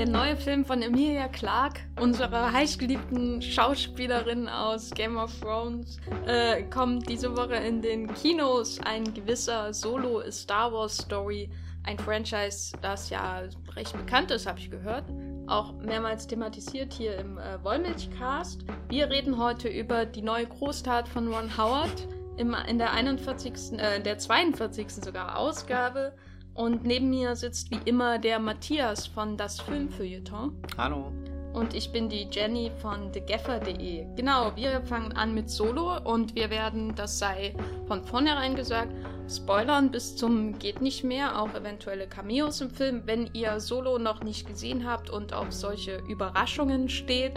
Der neue Film von Emilia Clarke, unserer heißgeliebten Schauspielerin aus Game of Thrones, äh, kommt diese Woche in den Kinos. Ein gewisser Solo Star Wars Story, ein Franchise, das ja recht bekannt ist, habe ich gehört. Auch mehrmals thematisiert hier im äh, Wollmilchcast. Wir reden heute über die neue Großtat von Ron Howard im, in der 41., äh, der 42. sogar Ausgabe. Und neben mir sitzt wie immer der Matthias von Das Filmfeuilleton. Hallo. Und ich bin die Jenny von thegaffer.de. Genau, wir fangen an mit Solo und wir werden, das sei von vornherein gesagt, spoilern bis zum geht nicht mehr, auch eventuelle Cameos im Film. Wenn ihr Solo noch nicht gesehen habt und auf solche Überraschungen steht,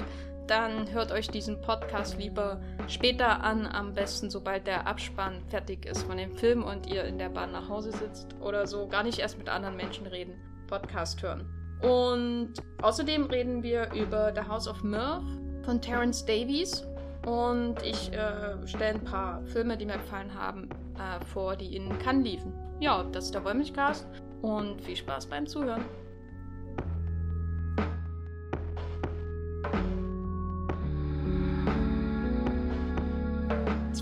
dann hört euch diesen Podcast lieber später an, am besten sobald der Abspann fertig ist von dem Film und ihr in der Bahn nach Hause sitzt oder so. Gar nicht erst mit anderen Menschen reden, Podcast hören. Und außerdem reden wir über The House of Mirth von Terence Davies. Und ich äh, stelle ein paar Filme, die mir gefallen haben, äh, vor, die in Cannes liefen. Ja, das ist der Wollmilchcast und viel Spaß beim Zuhören.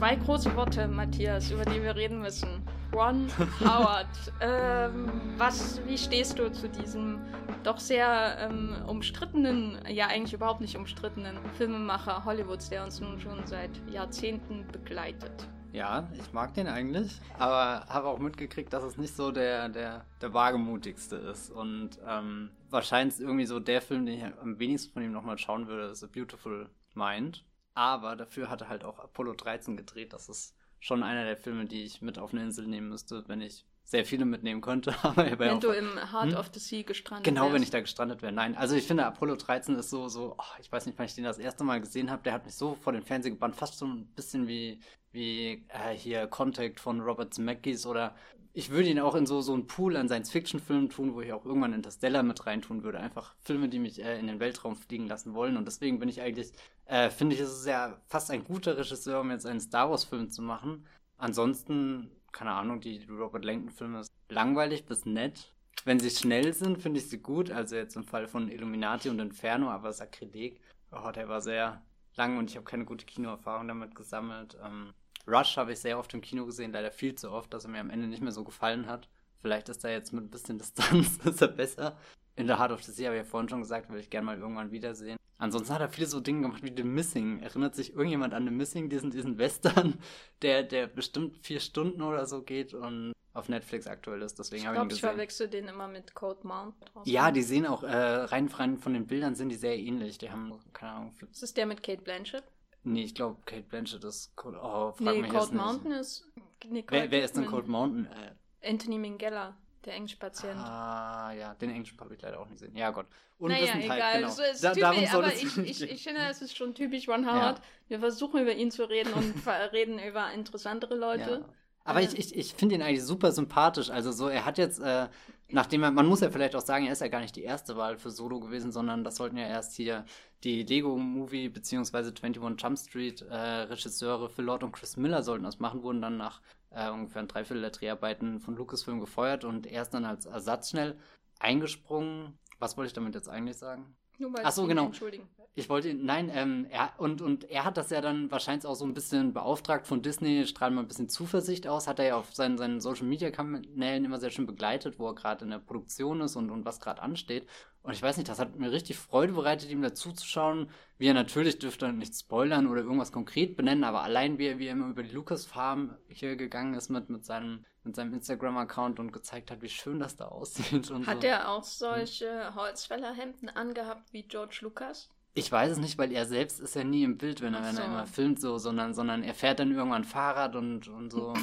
Zwei große Worte, Matthias, über die wir reden müssen. Ron Howard. ähm, was, wie stehst du zu diesem doch sehr ähm, umstrittenen, ja eigentlich überhaupt nicht umstrittenen Filmemacher Hollywoods, der uns nun schon seit Jahrzehnten begleitet? Ja, ich mag den eigentlich, aber habe auch mitgekriegt, dass es nicht so der, der, der wagemutigste ist. Und ähm, wahrscheinlich irgendwie so der Film, den ich am wenigsten von ihm nochmal schauen würde, ist A Beautiful Mind. Aber dafür hat er halt auch Apollo 13 gedreht. Das ist schon einer der Filme, die ich mit auf eine Insel nehmen müsste, wenn ich sehr viele mitnehmen könnte. Aber wenn du im Heart hm? of the Sea gestrandet Genau, wärst. wenn ich da gestrandet wäre. Nein, also ich finde Apollo 13 ist so, so oh, ich weiß nicht, wann ich den das erste Mal gesehen habe, der hat mich so vor den Fernseher gebannt, fast so ein bisschen wie, wie äh, hier Contact von Robert Zemeckis oder ich würde ihn auch in so, so einen Pool an Science-Fiction-Filmen tun, wo ich auch irgendwann Interstellar mit reintun würde. Einfach Filme, die mich äh, in den Weltraum fliegen lassen wollen. Und deswegen bin ich eigentlich, äh, finde ich, es ist ja fast ein guter Regisseur, um jetzt einen Star Wars-Film zu machen. Ansonsten, keine Ahnung, die Robert Langton-Filme sind langweilig bis nett. Wenn sie schnell sind, finde ich sie gut. Also jetzt im Fall von Illuminati und Inferno, aber Sakrileg, oh, der war sehr lang und ich habe keine gute Kinoerfahrung damit gesammelt. Ähm, Rush habe ich sehr oft im Kino gesehen, leider viel zu oft, dass er mir am Ende nicht mehr so gefallen hat. Vielleicht ist er jetzt mit ein bisschen Distanz ist er besser. In der Heart of the Sea habe ich ja vorhin schon gesagt, würde ich gerne mal irgendwann wiedersehen. Ansonsten hat er viele so Dinge gemacht wie The Missing. Erinnert sich irgendjemand an The Missing, diesen, diesen Western, der, der bestimmt vier Stunden oder so geht und auf Netflix aktuell ist. Deswegen habe ich ihn gesehen. Ich verwechsel den immer mit Code Mount. Ja, die sehen auch, äh, rein, rein von den Bildern sind die sehr ähnlich. Die haben, keine Ahnung. Ist das der mit Kate Blanchett? Nee, ich glaube, Kate Blanchett ist. Oh, frag nee, mich Cold Mountain ist. wer, wer ist denn Cold Mountain? Äh, Anthony Minghella, der englischen Patient. Ah, ja, den englischen habe ich leider auch nicht gesehen. Ja, Gott. Naja, egal. Genau. So ist da, typisch, aber ich, ich, ich finde, es ist schon typisch Ron Howard. Ja. Wir versuchen über ihn zu reden und reden über interessantere Leute. Ja. Aber ich, ich, ich finde ihn eigentlich super sympathisch. Also so, er hat jetzt, äh, nachdem er, man muss ja vielleicht auch sagen, er ist ja gar nicht die erste Wahl für Solo gewesen, sondern das sollten ja erst hier die Lego-Movie beziehungsweise 21 Jump Street äh, Regisseure Phil Lord und Chris Miller sollten das machen, wurden dann nach äh, ungefähr ein Dreiviertel der Dreharbeiten von Lucasfilm gefeuert und er ist dann als Ersatz schnell eingesprungen. Was wollte ich damit jetzt eigentlich sagen? Nur mal Ach so, genau. Entschuldigen. Ich wollte ihn, nein, ähm, er, und, und er hat das ja dann wahrscheinlich auch so ein bisschen beauftragt von Disney, strahlt mal ein bisschen Zuversicht aus, hat er ja auf seinen, seinen Social Media Kanälen immer sehr schön begleitet, wo er gerade in der Produktion ist und, und was gerade ansteht. Und ich weiß nicht, das hat mir richtig Freude bereitet, ihm dazu zu schauen. Wie er natürlich dürfte er nicht spoilern oder irgendwas konkret benennen, aber allein wie er, wie er immer über die Lucasfarm hier gegangen ist mit, mit seinem, mit seinem Instagram-Account und gezeigt hat, wie schön das da aussieht. Hat so. er auch solche Holzfällerhemden angehabt wie George Lucas? Ich weiß es nicht, weil er selbst ist ja nie im Bild, wenn er, so. wenn er immer filmt, so, sondern, sondern er fährt dann irgendwann Fahrrad und, und so.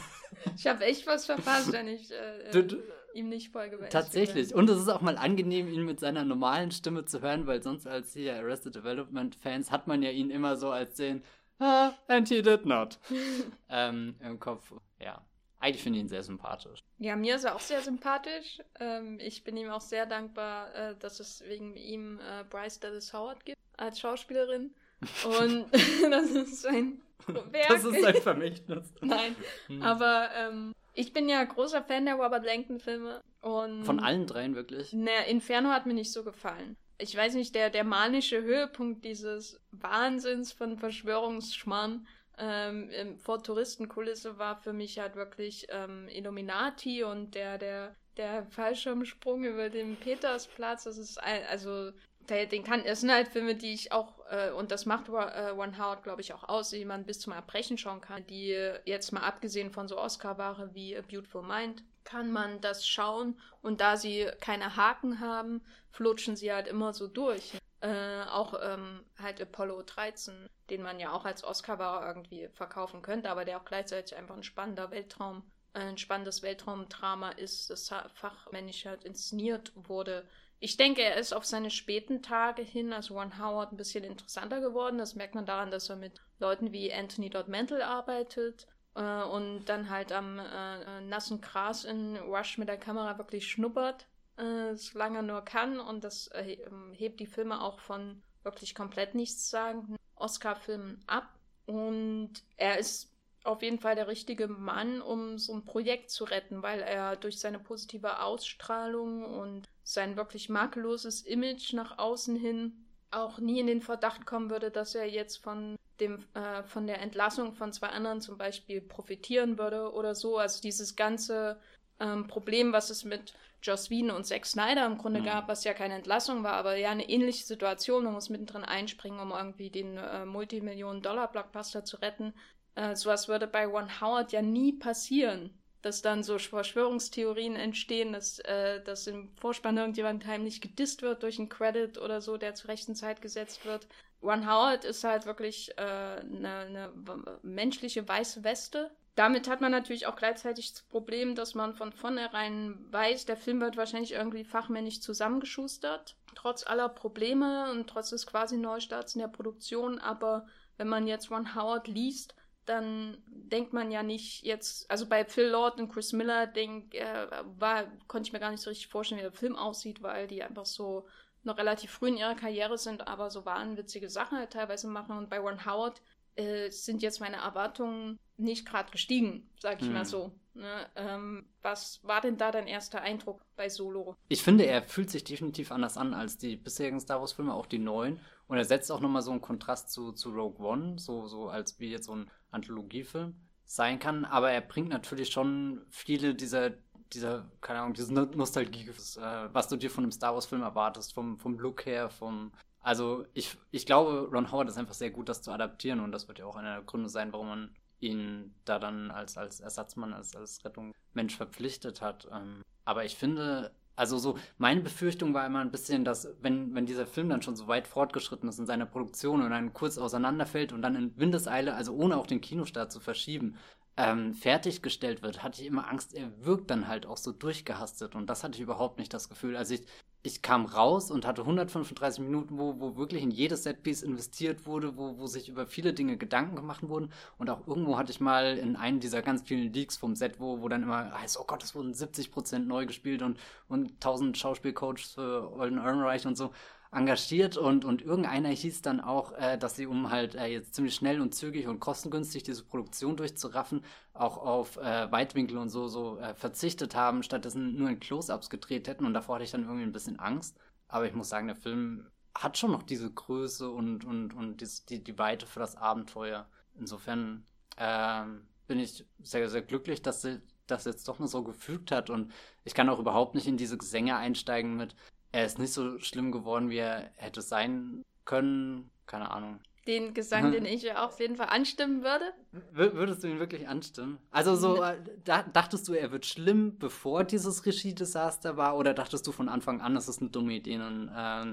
ich habe echt was verpasst, wenn ich äh, du, du, ihm nicht folge. Tatsächlich. Wäre. Und es ist auch mal angenehm, ihn mit seiner normalen Stimme zu hören, weil sonst als hier Arrested Development Fans hat man ja ihn immer so als den ah, and he did not ähm, im Kopf. Ja. Eigentlich finde ich ihn sehr sympathisch. Ja, mir ist er auch sehr sympathisch. Ähm, ich bin ihm auch sehr dankbar, äh, dass es wegen ihm äh, Bryce Dallas Howard gibt als Schauspielerin. Und das ist ein Werk. Das ist ein Vermächtnis. Nein, hm. aber ähm, ich bin ja großer Fan der Robert Langton-Filme Und Von allen dreien wirklich? Ne, Inferno hat mir nicht so gefallen. Ich weiß nicht, der, der manische Höhepunkt dieses Wahnsinns von Verschwörungsschmarrn ähm, vor Touristenkulisse war für mich halt wirklich ähm, Illuminati und der, der, der Fallschirmsprung über den Petersplatz. Das ist ein, also den kann, es sind halt Filme, die ich auch, äh, und das macht äh, One Howard, glaube ich, auch aus, die man bis zum Erbrechen schauen kann, die jetzt mal abgesehen von so Oscar-Ware wie A Beautiful Mind, kann man das schauen und da sie keine Haken haben, flutschen sie halt immer so durch. Äh, auch ähm, halt Apollo 13, den man ja auch als Oscar-Ware irgendwie verkaufen könnte, aber der auch gleichzeitig einfach ein spannender Weltraum, äh, ein spannendes Weltraumdrama ist, das fachmännisch halt inszeniert wurde ich denke, er ist auf seine späten Tage hin, also Ron Howard, ein bisschen interessanter geworden. Das merkt man daran, dass er mit Leuten wie Anthony Dodd Mantle arbeitet äh, und dann halt am äh, äh, nassen Gras in Rush mit der Kamera wirklich schnuppert, äh, solange er nur kann. Und das äh, hebt die Filme auch von wirklich komplett nichts sagen Oscar-Filmen ab. Und er ist auf jeden Fall der richtige Mann, um so ein Projekt zu retten, weil er durch seine positive Ausstrahlung und sein wirklich makelloses Image nach außen hin auch nie in den Verdacht kommen würde, dass er jetzt von dem äh, von der Entlassung von zwei anderen zum Beispiel profitieren würde oder so. Also dieses ganze ähm, Problem, was es mit Joss Whedon und Zack Snyder im Grunde mhm. gab, was ja keine Entlassung war, aber ja eine ähnliche Situation. Man muss mittendrin einspringen, um irgendwie den äh, Multimillionen-Dollar-Blockbuster zu retten. Äh, sowas würde bei One Howard ja nie passieren dass dann so Verschwörungstheorien entstehen, dass, äh, dass im Vorspann irgendjemand heimlich gedisst wird durch einen Credit oder so, der zur rechten Zeit gesetzt wird. Ron Howard ist halt wirklich eine äh, ne, ne menschliche weiße Weste. Damit hat man natürlich auch gleichzeitig das Problem, dass man von vornherein weiß, der Film wird wahrscheinlich irgendwie fachmännisch zusammengeschustert, trotz aller Probleme und trotz des quasi Neustarts in der Produktion. Aber wenn man jetzt Ron Howard liest, dann denkt man ja nicht jetzt, also bei Phil Lord und Chris Miller, denk, äh, war, konnte ich mir gar nicht so richtig vorstellen, wie der Film aussieht, weil die einfach so noch relativ früh in ihrer Karriere sind, aber so wahnwitzige Sachen halt teilweise machen. Und bei Ron Howard äh, sind jetzt meine Erwartungen nicht gerade gestiegen, sag ich hm. mal so. Ne? Ähm, was war denn da dein erster Eindruck bei Solo? Ich finde, er fühlt sich definitiv anders an als die bisherigen Star Wars-Filme, auch die neuen. Und er setzt auch nochmal so einen Kontrast zu, zu Rogue One, so, so als wie jetzt so ein Anthologiefilm sein kann. Aber er bringt natürlich schon viele dieser, dieser keine Ahnung, diese Nostalgie, äh, was du dir von einem Star Wars-Film erwartest, vom, vom Look her, vom. Also ich, ich glaube, Ron Howard ist einfach sehr gut, das zu adaptieren und das wird ja auch einer der Gründe sein, warum man ihn da dann als, als Ersatzmann, als, als Rettungsmensch verpflichtet hat. Ähm, aber ich finde, also so, meine Befürchtung war immer ein bisschen, dass wenn, wenn dieser Film dann schon so weit fortgeschritten ist in seiner Produktion und dann kurz auseinanderfällt und dann in Windeseile, also ohne auch den Kinostart zu verschieben, ähm, fertiggestellt wird, hatte ich immer Angst, er wirkt dann halt auch so durchgehastet und das hatte ich überhaupt nicht das Gefühl. Also ich, ich kam raus und hatte 135 Minuten, wo, wo wirklich in jedes Setpiece investiert wurde, wo, wo sich über viele Dinge Gedanken gemacht wurden. Und auch irgendwo hatte ich mal in einem dieser ganz vielen Leaks vom Set, wo, wo dann immer heißt, oh Gott, es wurden 70 Prozent neu gespielt und, und 1000 Schauspielcoaches für Olden Ehrenreich und so engagiert und, und irgendeiner hieß dann auch, äh, dass sie, um halt äh, jetzt ziemlich schnell und zügig und kostengünstig diese Produktion durchzuraffen, auch auf äh, Weitwinkel und so, so äh, verzichtet haben, stattdessen nur in Close-Ups gedreht hätten und davor hatte ich dann irgendwie ein bisschen Angst. Aber ich muss sagen, der Film hat schon noch diese Größe und, und, und die, die, Weite für das Abenteuer. Insofern ähm, bin ich sehr, sehr glücklich, dass sie das jetzt doch noch so gefügt hat und ich kann auch überhaupt nicht in diese Gesänge einsteigen mit, er ist nicht so schlimm geworden, wie er hätte sein können. Keine Ahnung. Den Gesang, den ich ja auf jeden Fall anstimmen würde. W würdest du ihn wirklich anstimmen? Also so, äh, da, dachtest du, er wird schlimm, bevor dieses Regie-Desaster war? Oder dachtest du von Anfang an, es ist eine dumme Idee, einen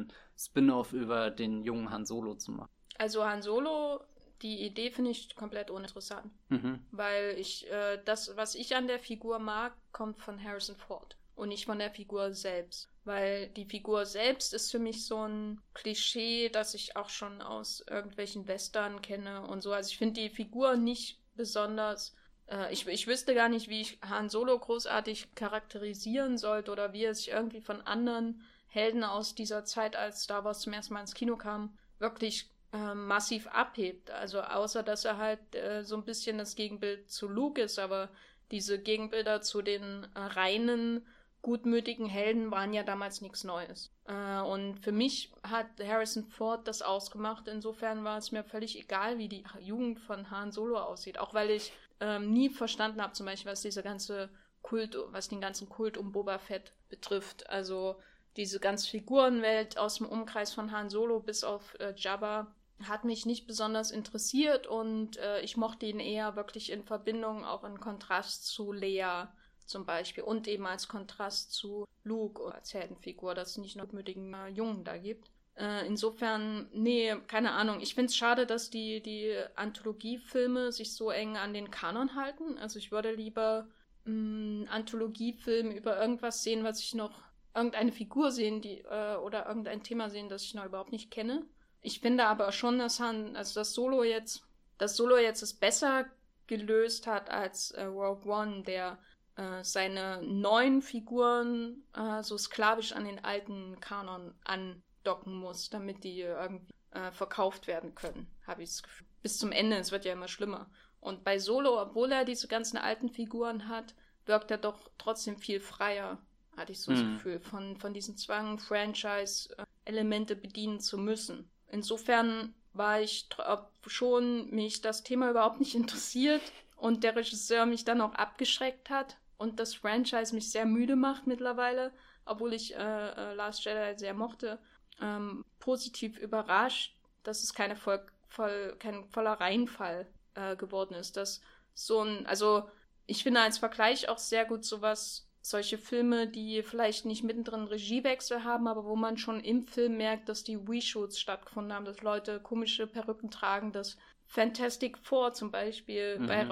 äh, Spin-off über den jungen Han Solo zu machen? Also Han Solo, die Idee finde ich komplett uninteressant. Mhm. Weil ich, äh, das, was ich an der Figur mag, kommt von Harrison Ford und nicht von der Figur selbst. Weil die Figur selbst ist für mich so ein Klischee, das ich auch schon aus irgendwelchen Western kenne und so. Also ich finde die Figur nicht besonders. Äh, ich, ich wüsste gar nicht, wie ich Han Solo großartig charakterisieren sollte oder wie er sich irgendwie von anderen Helden aus dieser Zeit, als Star Wars zum ersten Mal ins Kino kam, wirklich äh, massiv abhebt. Also außer dass er halt äh, so ein bisschen das Gegenbild zu Luke ist, aber diese Gegenbilder zu den äh, reinen gutmütigen Helden waren ja damals nichts Neues. Äh, und für mich hat Harrison Ford das ausgemacht. Insofern war es mir völlig egal, wie die Jugend von Han Solo aussieht. Auch weil ich ähm, nie verstanden habe, zum Beispiel, was diese ganze Kult, was den ganzen Kult um Boba Fett betrifft. Also diese ganze Figurenwelt aus dem Umkreis von Han Solo bis auf äh, Jabba hat mich nicht besonders interessiert und äh, ich mochte ihn eher wirklich in Verbindung, auch in Kontrast zu Lea zum Beispiel und eben als Kontrast zu Luke als Heldenfigur, dass es nicht nur mütigen äh, Jungen da gibt. Äh, insofern, nee, keine Ahnung. Ich finde es schade, dass die, die Anthologiefilme sich so eng an den Kanon halten. Also ich würde lieber einen Anthologiefilm über irgendwas sehen, was ich noch, irgendeine Figur sehen, die, äh, oder irgendein Thema sehen, das ich noch überhaupt nicht kenne. Ich finde aber schon, dass Han, also das Solo jetzt, das Solo jetzt es besser gelöst hat als äh, Rogue One, der äh, seine neuen Figuren äh, so sklavisch an den alten Kanon andocken muss, damit die irgendwie äh, verkauft werden können, habe ich das Gefühl. Bis zum Ende, es wird ja immer schlimmer. Und bei Solo, obwohl er diese ganzen alten Figuren hat, wirkt er doch trotzdem viel freier, hatte ich so mhm. das Gefühl, von, von diesem Zwang, Franchise-Elemente bedienen zu müssen. Insofern war ich schon mich das Thema überhaupt nicht interessiert und der Regisseur mich dann auch abgeschreckt hat und das Franchise mich sehr müde macht mittlerweile, obwohl ich äh, äh, Last Jedi sehr mochte, ähm, positiv überrascht, dass es keine voll, voll, kein voller Reinfall äh, geworden ist. Dass so ein, also ich finde als Vergleich auch sehr gut sowas, solche Filme, die vielleicht nicht mittendrin Regiewechsel haben, aber wo man schon im Film merkt, dass die Reshoots stattgefunden haben, dass Leute komische Perücken tragen, dass Fantastic Four zum Beispiel mhm. bei,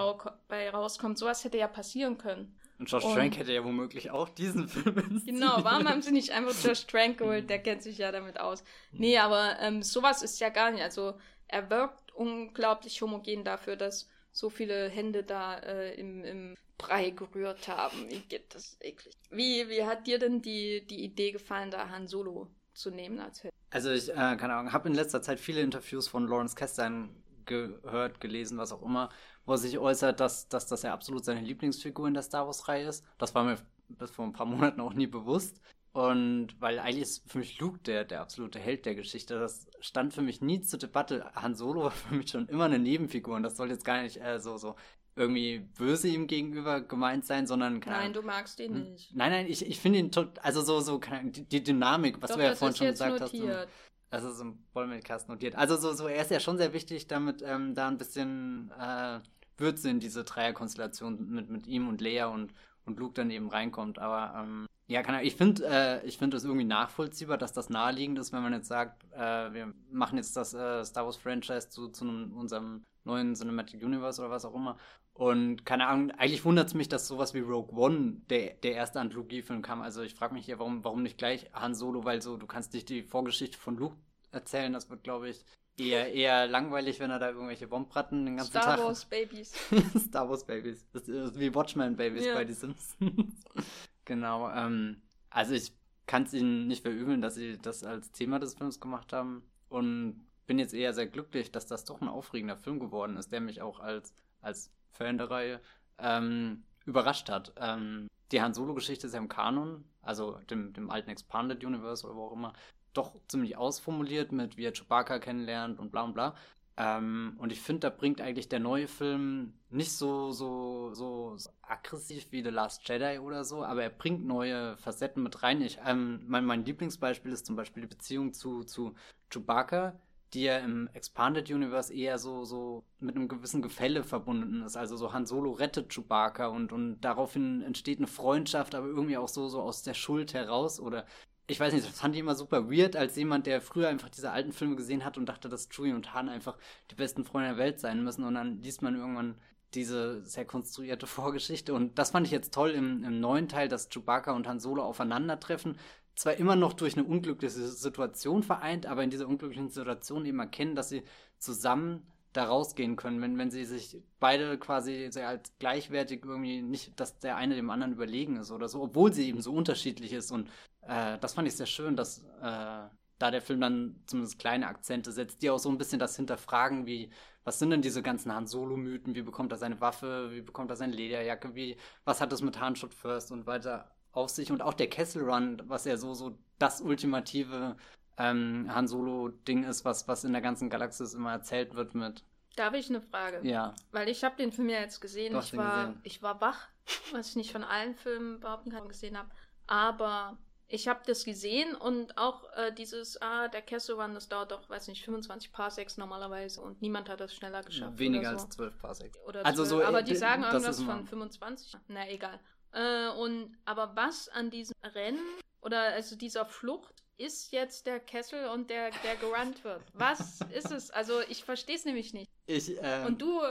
bei rauskommt. Sowas hätte ja passieren können. Und Josh Trank hätte ja womöglich auch diesen Film inszeniert. Genau, warum haben sie nicht einfach Josh Trank geholt? Der kennt sich ja damit aus. Nee, aber ähm, sowas ist ja gar nicht. Also er wirkt unglaublich homogen dafür, dass so viele Hände da äh, im, im Brei gerührt haben. Wie geht das eklig. Wie, wie hat dir denn die, die Idee gefallen, da Han Solo zu nehmen als Held? Also ich, äh, keine Ahnung, habe in letzter Zeit viele Interviews von Lawrence Kasdan gehört, gelesen, was auch immer, wo er sich äußert, dass, dass das ja absolut seine Lieblingsfigur in der Star Wars-Reihe ist. Das war mir bis vor ein paar Monaten auch nie bewusst. Und weil eigentlich ist für mich Luke der, der absolute Held der Geschichte. Das stand für mich nie zur Debatte. Han Solo war für mich schon immer eine Nebenfigur und das soll jetzt gar nicht äh, so, so irgendwie böse ihm gegenüber gemeint sein, sondern Nein, Ahnung, du magst ihn hm? nicht. Nein, nein, ich, ich finde ihn tot, also so, so die, die Dynamik, was Doch, du ja vorhin schon gesagt notiert. hast. Das ist im Vollmilchcast notiert. Also so, so, er ist ja schon sehr wichtig, damit ähm, da ein bisschen äh, Würze in diese Dreierkonstellation mit, mit ihm und Lea und, und Luke dann eben reinkommt. Aber ähm, ja, kann, ich finde äh, ich finde es irgendwie nachvollziehbar, dass das naheliegend ist, wenn man jetzt sagt, äh, wir machen jetzt das äh, Star Wars Franchise zu, zu einem, unserem neuen Cinematic Universe oder was auch immer. Und keine Ahnung, eigentlich wundert es mich, dass sowas wie Rogue One der, der erste Anthologiefilm kam. Also ich frage mich hier, warum, warum nicht gleich Han Solo, weil so, du kannst nicht die Vorgeschichte von Luke erzählen. Das wird, glaube ich, eher, eher langweilig, wenn er da irgendwelche Bombratten den ganzen Star Tag. Star Wars Babies. Star Wars Babies. Das ist wie Watchmen Babies ja. bei die Simpsons. genau. Ähm, also ich kann es ihnen nicht verübeln, dass sie das als Thema des Films gemacht haben. Und bin jetzt eher sehr glücklich, dass das doch ein aufregender Film geworden ist, der mich auch als, als Fan der Reihe ähm, überrascht hat. Ähm, die Han Solo-Geschichte ist ja im Kanon, also dem, dem alten Expanded Universe oder wo auch immer, doch ziemlich ausformuliert mit, wie er Chewbacca kennenlernt und bla und bla. Ähm, und ich finde, da bringt eigentlich der neue Film nicht so, so, so, so, aggressiv wie The Last Jedi oder so, aber er bringt neue Facetten mit rein. Ich, ähm, mein, mein Lieblingsbeispiel ist zum Beispiel die Beziehung zu, zu Chewbacca, die ja im Expanded Universe eher so, so mit einem gewissen Gefälle verbunden ist. Also so Han Solo rettet Chewbacca und, und daraufhin entsteht eine Freundschaft, aber irgendwie auch so, so aus der Schuld heraus. Oder ich weiß nicht, das fand ich immer super weird, als jemand, der früher einfach diese alten Filme gesehen hat und dachte, dass Chewie und Han einfach die besten Freunde der Welt sein müssen. Und dann liest man irgendwann diese sehr konstruierte Vorgeschichte. Und das fand ich jetzt toll im, im neuen Teil, dass Chewbacca und Han Solo aufeinandertreffen, zwar immer noch durch eine unglückliche Situation vereint, aber in dieser unglücklichen Situation eben erkennen, dass sie zusammen da rausgehen können, wenn, wenn sie sich beide quasi als gleichwertig irgendwie nicht, dass der eine dem anderen überlegen ist oder so, obwohl sie eben so unterschiedlich ist. Und äh, das fand ich sehr schön, dass äh, da der Film dann zumindest kleine Akzente setzt, die auch so ein bisschen das hinterfragen, wie, was sind denn diese ganzen Han Solo-Mythen, wie bekommt er seine Waffe, wie bekommt er seine Lederjacke, wie, was hat das mit Han First und weiter auf sich und auch der Kessel Run, was ja so, so das ultimative ähm, Han Solo-Ding ist, was, was in der ganzen Galaxis immer erzählt wird mit. Da habe ich eine Frage. Ja. Weil ich habe den Film ja jetzt gesehen. Ich war, gesehen. ich war wach, was ich nicht von allen Filmen behaupten kann, gesehen habe. Aber ich habe das gesehen und auch äh, dieses, ah, der Kessel Run, das dauert doch, weiß nicht, 25 Parsecs normalerweise und niemand hat das schneller geschafft. Weniger so. als 12 Parsecs. Oder also 12, so, aber die sagen irgendwas von 25. Na, egal. Äh, und aber was an diesem Rennen oder also dieser Flucht ist jetzt der Kessel und der, der gerannt wird? Was ist es? Also ich verstehe es nämlich nicht. Ich, ähm, und du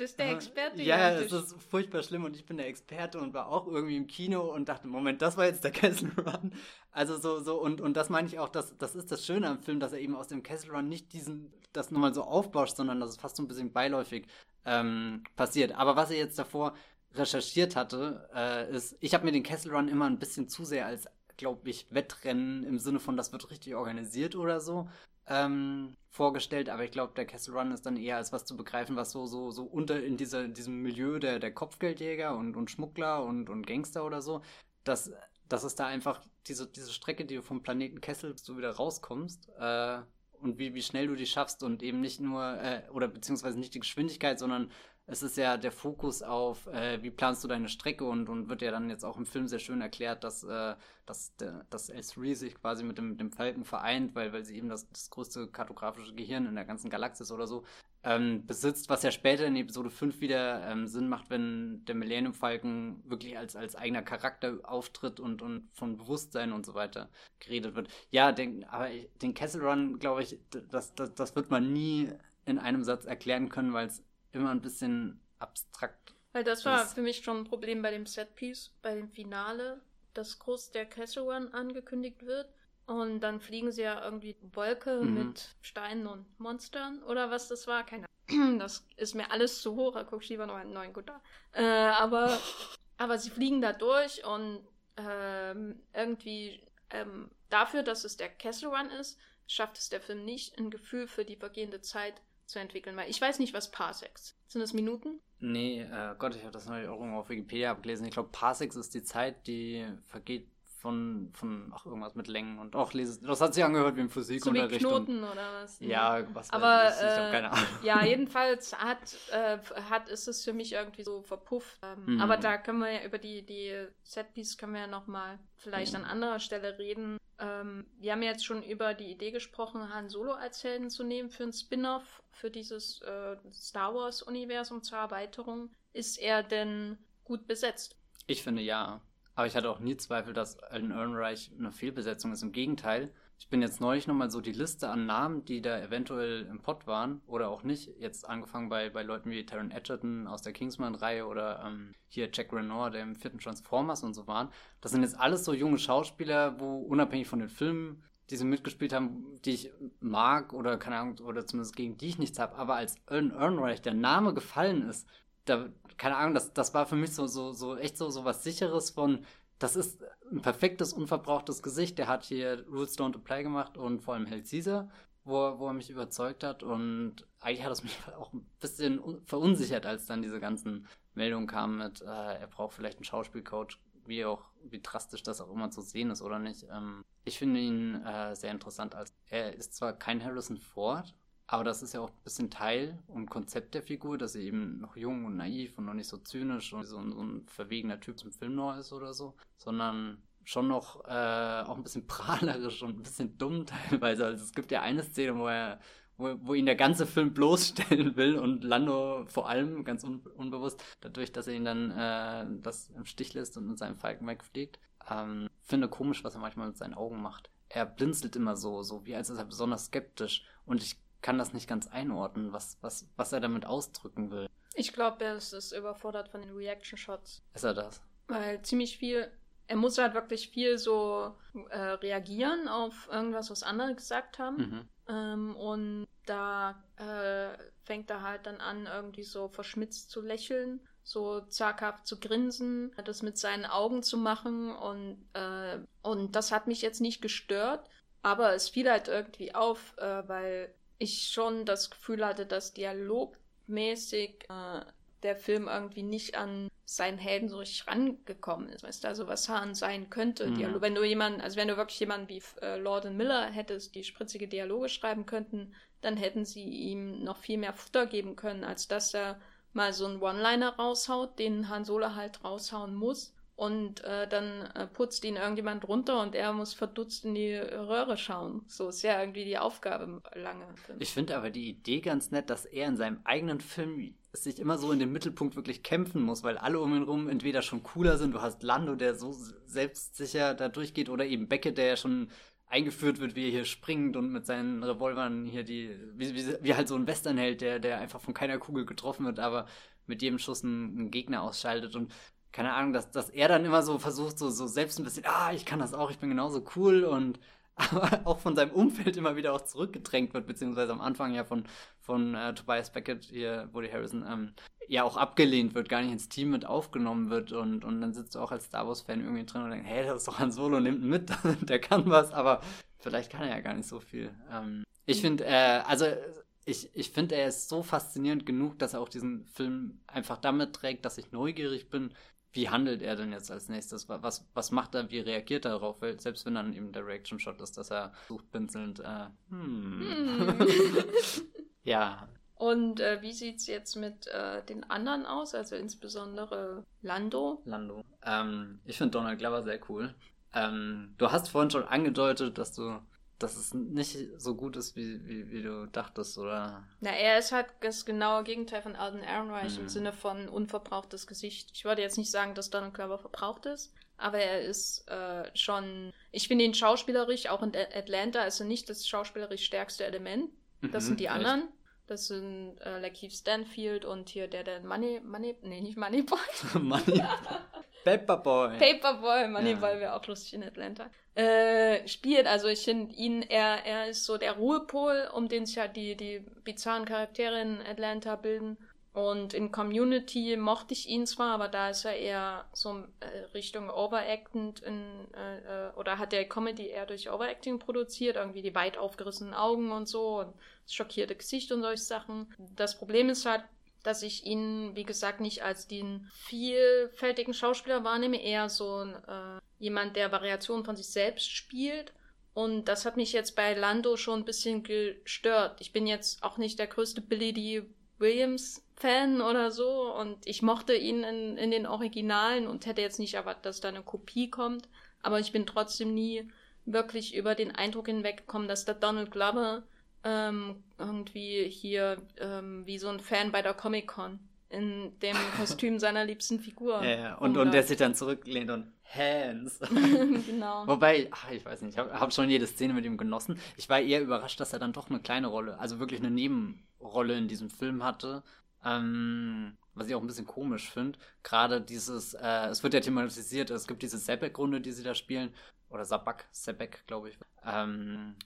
bist der Experte. Ja, es ist furchtbar schlimm und ich bin der Experte und war auch irgendwie im Kino und dachte, Moment, das war jetzt der Kessel Run. Also so, so, und, und das meine ich auch, dass, das ist das Schöne am Film, dass er eben aus dem Kessel Run nicht diesen, das nochmal so aufbauscht, sondern dass es fast so ein bisschen beiläufig ähm, passiert. Aber was er jetzt davor recherchiert hatte, äh, ist, ich habe mir den Kessel Run immer ein bisschen zu sehr als glaube ich, Wettrennen im Sinne von, das wird richtig organisiert oder so ähm, vorgestellt, aber ich glaube, der Castle Run ist dann eher als was zu begreifen, was so, so, so unter in dieser, diesem Milieu der, der Kopfgeldjäger und, und Schmuggler und, und Gangster oder so, dass, dass es da einfach diese, diese Strecke, die du vom Planeten Kessel du wieder rauskommst, äh, und wie, wie schnell du die schaffst und eben nicht nur, äh, oder beziehungsweise nicht die Geschwindigkeit, sondern es ist ja der Fokus auf, äh, wie planst du deine Strecke und, und wird ja dann jetzt auch im Film sehr schön erklärt, dass, äh, dass, dass S3 sich quasi mit dem, dem Falken vereint, weil, weil sie eben das, das größte kartografische Gehirn in der ganzen Galaxis oder so ähm, besitzt, was ja später in Episode 5 wieder ähm, Sinn macht, wenn der Millennium Falken wirklich als, als eigener Charakter auftritt und, und von Bewusstsein und so weiter geredet wird. Ja, den, aber den Kessel Run, glaube ich, das, das, das wird man nie in einem Satz erklären können, weil es immer ein bisschen abstrakt. Weil das war für mich schon ein Problem bei dem Setpiece, bei dem Finale, dass groß der Castle Run angekündigt wird. Und dann fliegen sie ja irgendwie Wolke mhm. mit Steinen und Monstern oder was das war. Keine Ahnung. Das ist mir alles zu hoch. Da guck ich lieber noch einen neuen Gutter. Äh, aber, aber sie fliegen da durch und ähm, irgendwie ähm, dafür, dass es der Castle Run ist, schafft es der Film nicht, ein Gefühl für die vergehende Zeit zu entwickeln, weil ich weiß nicht, was Parsecs. Sind das Minuten? Nee, äh, Gott, ich habe das neulich auch irgendwo auf Wikipedia abgelesen. Ich glaube, Parsecs ist die Zeit, die vergeht von, von ach, irgendwas mit Längen und auch lese, das hat sich angehört wie im Physikunterricht. So wie Knoten und, oder was? Ja, was Aber, weiß ich, ich habe keine Ahnung. Ja, jedenfalls hat, äh, hat ist es für mich irgendwie so verpufft. Ähm, mhm. Aber da können wir ja über die, die Setpiece können wir ja nochmal vielleicht mhm. an anderer Stelle reden. Ähm, wir haben jetzt schon über die Idee gesprochen, Han Solo als Helden zu nehmen für ein Spin-off für dieses äh, Star Wars-Universum zur Erweiterung. Ist er denn gut besetzt? Ich finde ja. Aber ich hatte auch nie Zweifel, dass Alan Ehrenreich eine Fehlbesetzung ist. Im Gegenteil, ich bin jetzt neulich nochmal so die Liste an Namen, die da eventuell im Pott waren oder auch nicht. Jetzt angefangen bei, bei Leuten wie Taron Edgerton aus der Kingsman-Reihe oder ähm, hier Jack Renoir, der im vierten Transformers und so waren. Das sind jetzt alles so junge Schauspieler, wo unabhängig von den Filmen, die sie mitgespielt haben, die ich mag oder keine Ahnung, oder zumindest gegen die ich nichts habe. Aber als Alan Ehrenreich der Name gefallen ist, da, keine Ahnung, das, das war für mich so, so, so echt so, so was Sicheres von, das ist ein perfektes, unverbrauchtes Gesicht. Der hat hier Rules Don't Apply gemacht und vor allem Hell Caesar, wo, wo er mich überzeugt hat. Und eigentlich hat es mich auch ein bisschen verunsichert, als dann diese ganzen Meldungen kamen mit, äh, er braucht vielleicht einen Schauspielcoach, wie auch, wie drastisch das auch immer zu sehen ist oder nicht. Ähm, ich finde ihn äh, sehr interessant als, er ist zwar kein Harrison Ford, aber das ist ja auch ein bisschen Teil und Konzept der Figur, dass sie eben noch jung und naiv und noch nicht so zynisch und so, ein, so ein verwegener Typ zum Film noch ist oder so, sondern schon noch äh, auch ein bisschen prahlerisch und ein bisschen dumm teilweise. Also es gibt ja eine Szene, wo er wo, ihn der ganze Film bloßstellen will und Lando vor allem ganz un unbewusst, dadurch, dass er ihn dann äh, das im Stich lässt und mit seinem Falken wegfliegt. Ähm, finde komisch, was er manchmal mit seinen Augen macht. Er blinzelt immer so, so wie als ist er besonders skeptisch. Und ich kann das nicht ganz einordnen, was, was, was er damit ausdrücken will. Ich glaube, er ist, ist überfordert von den Reaction-Shots. Ist er das? Weil ziemlich viel, er muss halt wirklich viel so äh, reagieren auf irgendwas, was andere gesagt haben. Mhm. Ähm, und da äh, fängt er halt dann an, irgendwie so verschmitzt zu lächeln, so zaghaft zu grinsen, das mit seinen Augen zu machen. Und, äh, und das hat mich jetzt nicht gestört. Aber es fiel halt irgendwie auf, äh, weil ich schon das Gefühl hatte, dass dialogmäßig äh, der Film irgendwie nicht an seinen Helden so richtig rangekommen ist. Weißt du, also was Han sein könnte. Mhm. Dialog. Wenn du jemanden, also wenn du wirklich jemanden wie äh, Lord und Miller hättest, die spritzige Dialoge schreiben könnten, dann hätten sie ihm noch viel mehr Futter geben können, als dass er mal so einen One-Liner raushaut, den Han Solo halt raushauen muss und äh, dann äh, putzt ihn irgendjemand runter und er muss verdutzt in die Röhre schauen. So ist ja irgendwie die Aufgabe lange. Ich finde aber die Idee ganz nett, dass er in seinem eigenen Film sich immer so in den Mittelpunkt wirklich kämpfen muss, weil alle um ihn rum entweder schon cooler sind, du hast Lando, der so selbstsicher da durchgeht, oder eben Beckett, der ja schon eingeführt wird, wie er hier springt und mit seinen Revolvern hier die, wie, wie, wie halt so ein Westernheld, der, der einfach von keiner Kugel getroffen wird, aber mit jedem Schuss einen, einen Gegner ausschaltet und keine Ahnung, dass, dass er dann immer so versucht, so, so selbst ein bisschen, ah, ich kann das auch, ich bin genauso cool und aber auch von seinem Umfeld immer wieder auch zurückgedrängt wird, beziehungsweise am Anfang ja von, von äh, Tobias Beckett, hier, Woody Harrison, ähm, ja auch abgelehnt wird, gar nicht ins Team mit aufgenommen wird und, und dann sitzt du auch als Star Wars-Fan irgendwie drin und denkst, hey, das ist doch ein Solo, nimmt ihn mit, der kann was, aber vielleicht kann er ja gar nicht so viel. Ähm, ich finde, äh, also ich, ich finde, er ist so faszinierend genug, dass er auch diesen Film einfach damit trägt, dass ich neugierig bin, wie handelt er denn jetzt als nächstes? Was, was macht er, wie reagiert er darauf? Weil selbst wenn dann eben der Reaction-Shot ist, dass er sucht pinselnd, äh, hm. hm. ja. Und äh, wie sieht es jetzt mit äh, den anderen aus, also insbesondere Lando? Lando. Ähm, ich finde Donald Glover sehr cool. Ähm, du hast vorhin schon angedeutet, dass du dass es nicht so gut ist, wie, wie, wie du dachtest, oder? Na, er ist halt das genaue Gegenteil von Alden Ehrenreich mhm. im Sinne von unverbrauchtes Gesicht. Ich würde jetzt nicht sagen, dass Donald Glover verbraucht ist, aber er ist äh, schon. Ich finde ihn schauspielerisch, auch in Atlanta, ist er nicht das schauspielerisch stärkste Element. Das mhm, sind die echt? anderen. Das sind äh, Lakeith Stanfield und hier der, der Money, Money, nee, nicht Moneyboy. Money. Paperboy. Paperboy, Moneyball ja. wäre auch lustig in Atlanta. Äh, spielt, also ich finde ihn, er, er ist so der Ruhepol, um den sich halt die, die bizarren Charaktere in Atlanta bilden. Und in Community mochte ich ihn zwar, aber da ist er eher so äh, Richtung Overactend in, äh, äh, oder hat der Comedy eher durch Overacting produziert, irgendwie die weit aufgerissenen Augen und so und das schockierte Gesicht und solche Sachen. Das Problem ist halt, dass ich ihn, wie gesagt, nicht als den vielfältigen Schauspieler wahrnehme, eher so äh, jemand, der Variationen von sich selbst spielt. Und das hat mich jetzt bei Lando schon ein bisschen gestört. Ich bin jetzt auch nicht der größte Billy D. Williams Fan oder so und ich mochte ihn in, in den Originalen und hätte jetzt nicht erwartet, dass da eine Kopie kommt. Aber ich bin trotzdem nie wirklich über den Eindruck hinweggekommen, dass der Donald Glover ähm, irgendwie hier ähm, wie so ein Fan bei der Comic-Con in dem Kostüm seiner liebsten Figur. Ja, ja. Und, und der sich dann zurücklehnt und Hands. genau. Wobei, ach, ich weiß nicht, ich habe hab schon jede Szene mit ihm genossen. Ich war eher überrascht, dass er dann doch eine kleine Rolle, also wirklich eine Nebenrolle in diesem Film hatte. Ähm, was ich auch ein bisschen komisch finde. Gerade dieses, äh, es wird ja thematisiert, es gibt diese Sebek-Runde, die sie da spielen. Oder Sabak, Sebek, glaube ich. Ähm,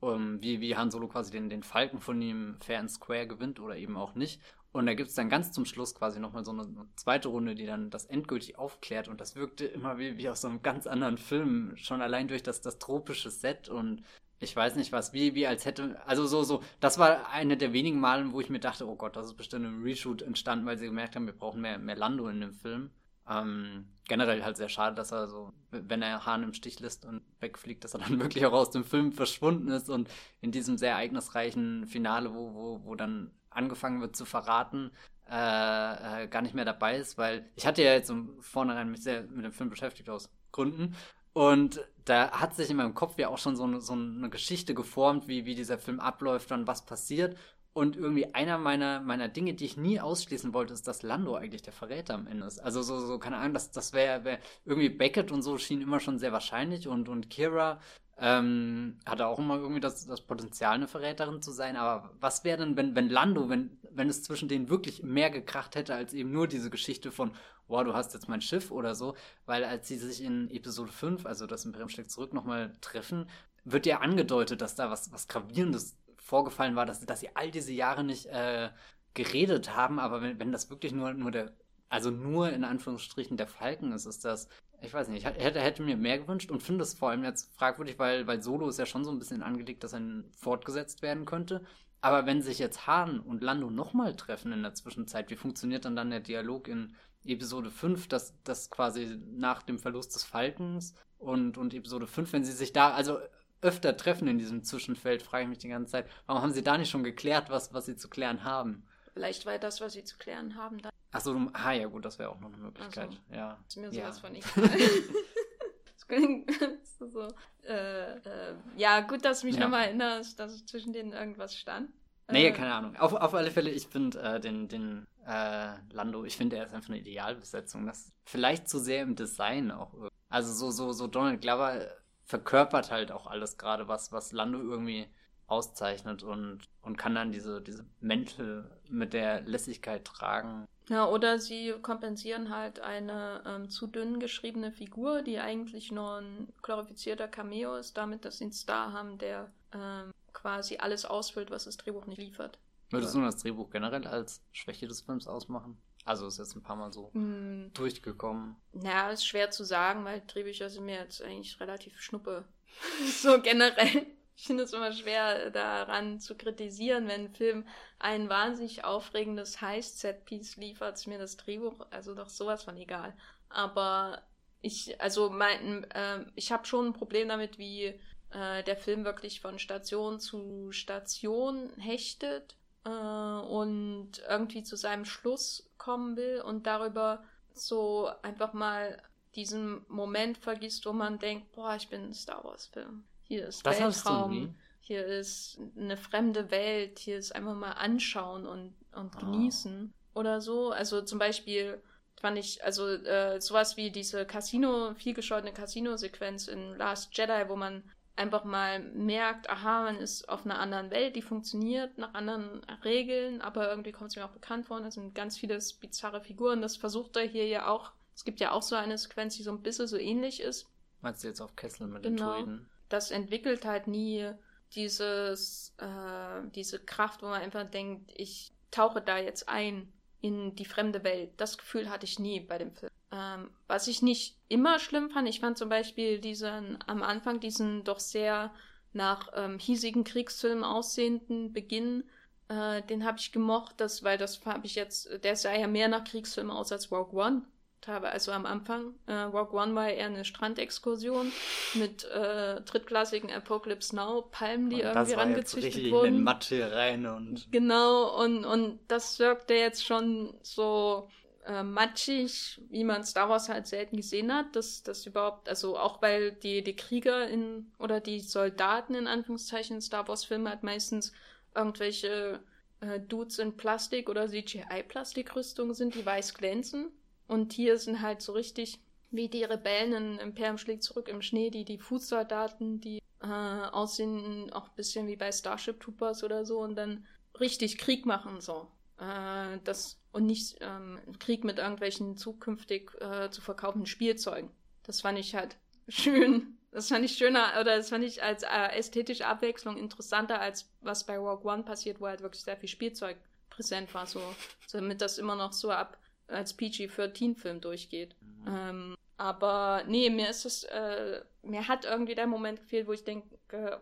um, wie, wie Han Solo quasi den, den Falken von ihm fair and square gewinnt oder eben auch nicht. Und da gibt es dann ganz zum Schluss quasi nochmal so eine, zweite Runde, die dann das endgültig aufklärt. Und das wirkte immer wie, wie aus so einem ganz anderen Film. Schon allein durch das, das tropische Set und ich weiß nicht was, wie, wie als hätte, also so, so, das war eine der wenigen Malen, wo ich mir dachte, oh Gott, das ist bestimmt im Reshoot entstanden, weil sie gemerkt haben, wir brauchen mehr, mehr Lando in dem Film. Ähm, generell halt sehr schade, dass er so, wenn er Hahn im Stich lässt und wegfliegt, dass er dann wirklich auch aus dem Film verschwunden ist und in diesem sehr ereignisreichen Finale, wo, wo, wo dann angefangen wird zu verraten, äh, äh, gar nicht mehr dabei ist, weil ich hatte ja jetzt im Vornherein mich sehr mit dem Film beschäftigt aus Gründen. Und da hat sich in meinem Kopf ja auch schon so eine, so eine Geschichte geformt, wie, wie dieser Film abläuft, dann was passiert. Und irgendwie einer meiner, meiner Dinge, die ich nie ausschließen wollte, ist, dass Lando eigentlich der Verräter am Ende ist. Also so, so keine Ahnung, das, das wäre wär, irgendwie Beckett und so schien immer schon sehr wahrscheinlich und, und Kira ähm, hatte auch immer irgendwie das, das Potenzial, eine Verräterin zu sein. Aber was wäre denn, wenn, wenn Lando, wenn, wenn es zwischen denen wirklich mehr gekracht hätte, als eben nur diese Geschichte von, wow, du hast jetzt mein Schiff oder so, weil als sie sich in Episode 5, also das Imperium schlägt zurück, nochmal treffen, wird ja angedeutet, dass da was, was Gravierendes vorgefallen war, dass, dass sie all diese Jahre nicht äh, geredet haben, aber wenn, wenn das wirklich nur, nur der, also nur in Anführungsstrichen der Falken ist, ist das, ich weiß nicht, ich hätte, hätte mir mehr gewünscht und finde es vor allem jetzt fragwürdig, weil, weil Solo ist ja schon so ein bisschen angelegt, dass er fortgesetzt werden könnte. Aber wenn sich jetzt Hahn und Lando nochmal treffen in der Zwischenzeit, wie funktioniert dann dann der Dialog in Episode 5, dass das quasi nach dem Verlust des Falkens und, und Episode 5, wenn sie sich da also öfter treffen in diesem Zwischenfeld, frage ich mich die ganze Zeit, warum haben sie da nicht schon geklärt, was, was sie zu klären haben? Vielleicht war das, was sie zu klären haben, dann. Achso, ah ja, gut, das wäre auch noch eine Möglichkeit. Also, ja. Ist mir sowas ja. von nicht. so, äh, äh, ja, gut, dass du mich ja. nochmal erinnerst, dass zwischen denen irgendwas stand. Nee, äh, keine Ahnung. Auf, auf alle Fälle, ich finde äh, den, den äh, Lando, ich finde, er ist einfach eine Idealbesetzung. Das vielleicht zu sehr im Design auch. Also so, so, so Donald Glover verkörpert halt auch alles gerade, was, was Lando irgendwie auszeichnet und, und kann dann diese, diese Mäntel mit der Lässigkeit tragen. Ja, oder sie kompensieren halt eine ähm, zu dünn geschriebene Figur, die eigentlich nur ein glorifizierter Cameo ist, damit, dass sie einen Star haben, der ähm, quasi alles ausfüllt, was das Drehbuch nicht liefert. Würdest du das Drehbuch generell als Schwäche des Films ausmachen? Also ist jetzt ein paar Mal so mm. durchgekommen. Naja, ist schwer zu sagen, weil Drehbücher sind mir jetzt eigentlich relativ schnuppe. so generell. Ich finde es immer schwer, daran zu kritisieren, wenn ein Film ein wahnsinnig aufregendes Heist-Set-Piece liefert, ist mir das Drehbuch also doch sowas von egal. Aber ich, also mein, äh, ich habe schon ein Problem damit, wie äh, der Film wirklich von Station zu Station hechtet äh, und irgendwie zu seinem Schluss kommen will und darüber so einfach mal diesen Moment vergisst, wo man denkt, boah, ich bin ein Star Wars Film. Hier ist das Weltraum, hier ist eine fremde Welt, hier ist einfach mal anschauen und, und ah. genießen oder so. Also zum Beispiel fand ich, also äh, sowas wie diese Casino, viel gescholtene Casino-Sequenz in Last Jedi, wo man einfach mal merkt, aha, man ist auf einer anderen Welt, die funktioniert nach anderen Regeln, aber irgendwie kommt es mir auch bekannt vor. Es sind ganz viele bizarre Figuren. Das versucht er hier ja auch. Es gibt ja auch so eine Sequenz, die so ein bisschen so ähnlich ist. Meinst du jetzt auf Kessel mit genau. den Druiden? Das entwickelt halt nie dieses, äh, diese Kraft, wo man einfach denkt, ich tauche da jetzt ein in die fremde Welt. Das Gefühl hatte ich nie bei dem Film. Ähm, was ich nicht immer schlimm fand, ich fand zum Beispiel diesen, am Anfang diesen doch sehr nach ähm, hiesigen Kriegsfilmen aussehenden Beginn, äh, den habe ich gemocht, das, weil das habe ich jetzt, der sah ja mehr nach Kriegsfilmen aus als Rogue One habe. Also am Anfang, äh, Rogue One war eher eine Strandexkursion mit äh, drittklassigen Apocalypse Now Palmen, die und irgendwie rangezüchtet wurden. In Matte rein und. Genau, und, und das wirkte jetzt schon so äh, matschig, wie man Star Wars halt selten gesehen hat. dass das überhaupt, also auch weil die, die Krieger in oder die Soldaten in Anführungszeichen in Star Wars-Filmen halt meistens irgendwelche äh, Dudes in Plastik oder CGI-Plastikrüstungen sind, die weiß glänzen. Und hier sind halt so richtig wie die Rebellen in Imperium schlägt zurück im Schnee, die, die Fußsoldaten, die äh, aussehen auch ein bisschen wie bei Starship Troopers oder so und dann richtig Krieg machen, so. Äh, das, und nicht ähm, Krieg mit irgendwelchen zukünftig äh, zu verkaufenden Spielzeugen. Das fand ich halt schön. Das fand ich schöner, oder das fand ich als äh, ästhetische Abwechslung interessanter, als was bei Rogue One passiert, wo halt wirklich sehr viel Spielzeug präsent war, so, damit das immer noch so ab als PG-13-Film durchgeht. Mhm. Ähm, aber nee, mir ist es, äh, mir hat irgendwie der Moment gefehlt, wo ich denke,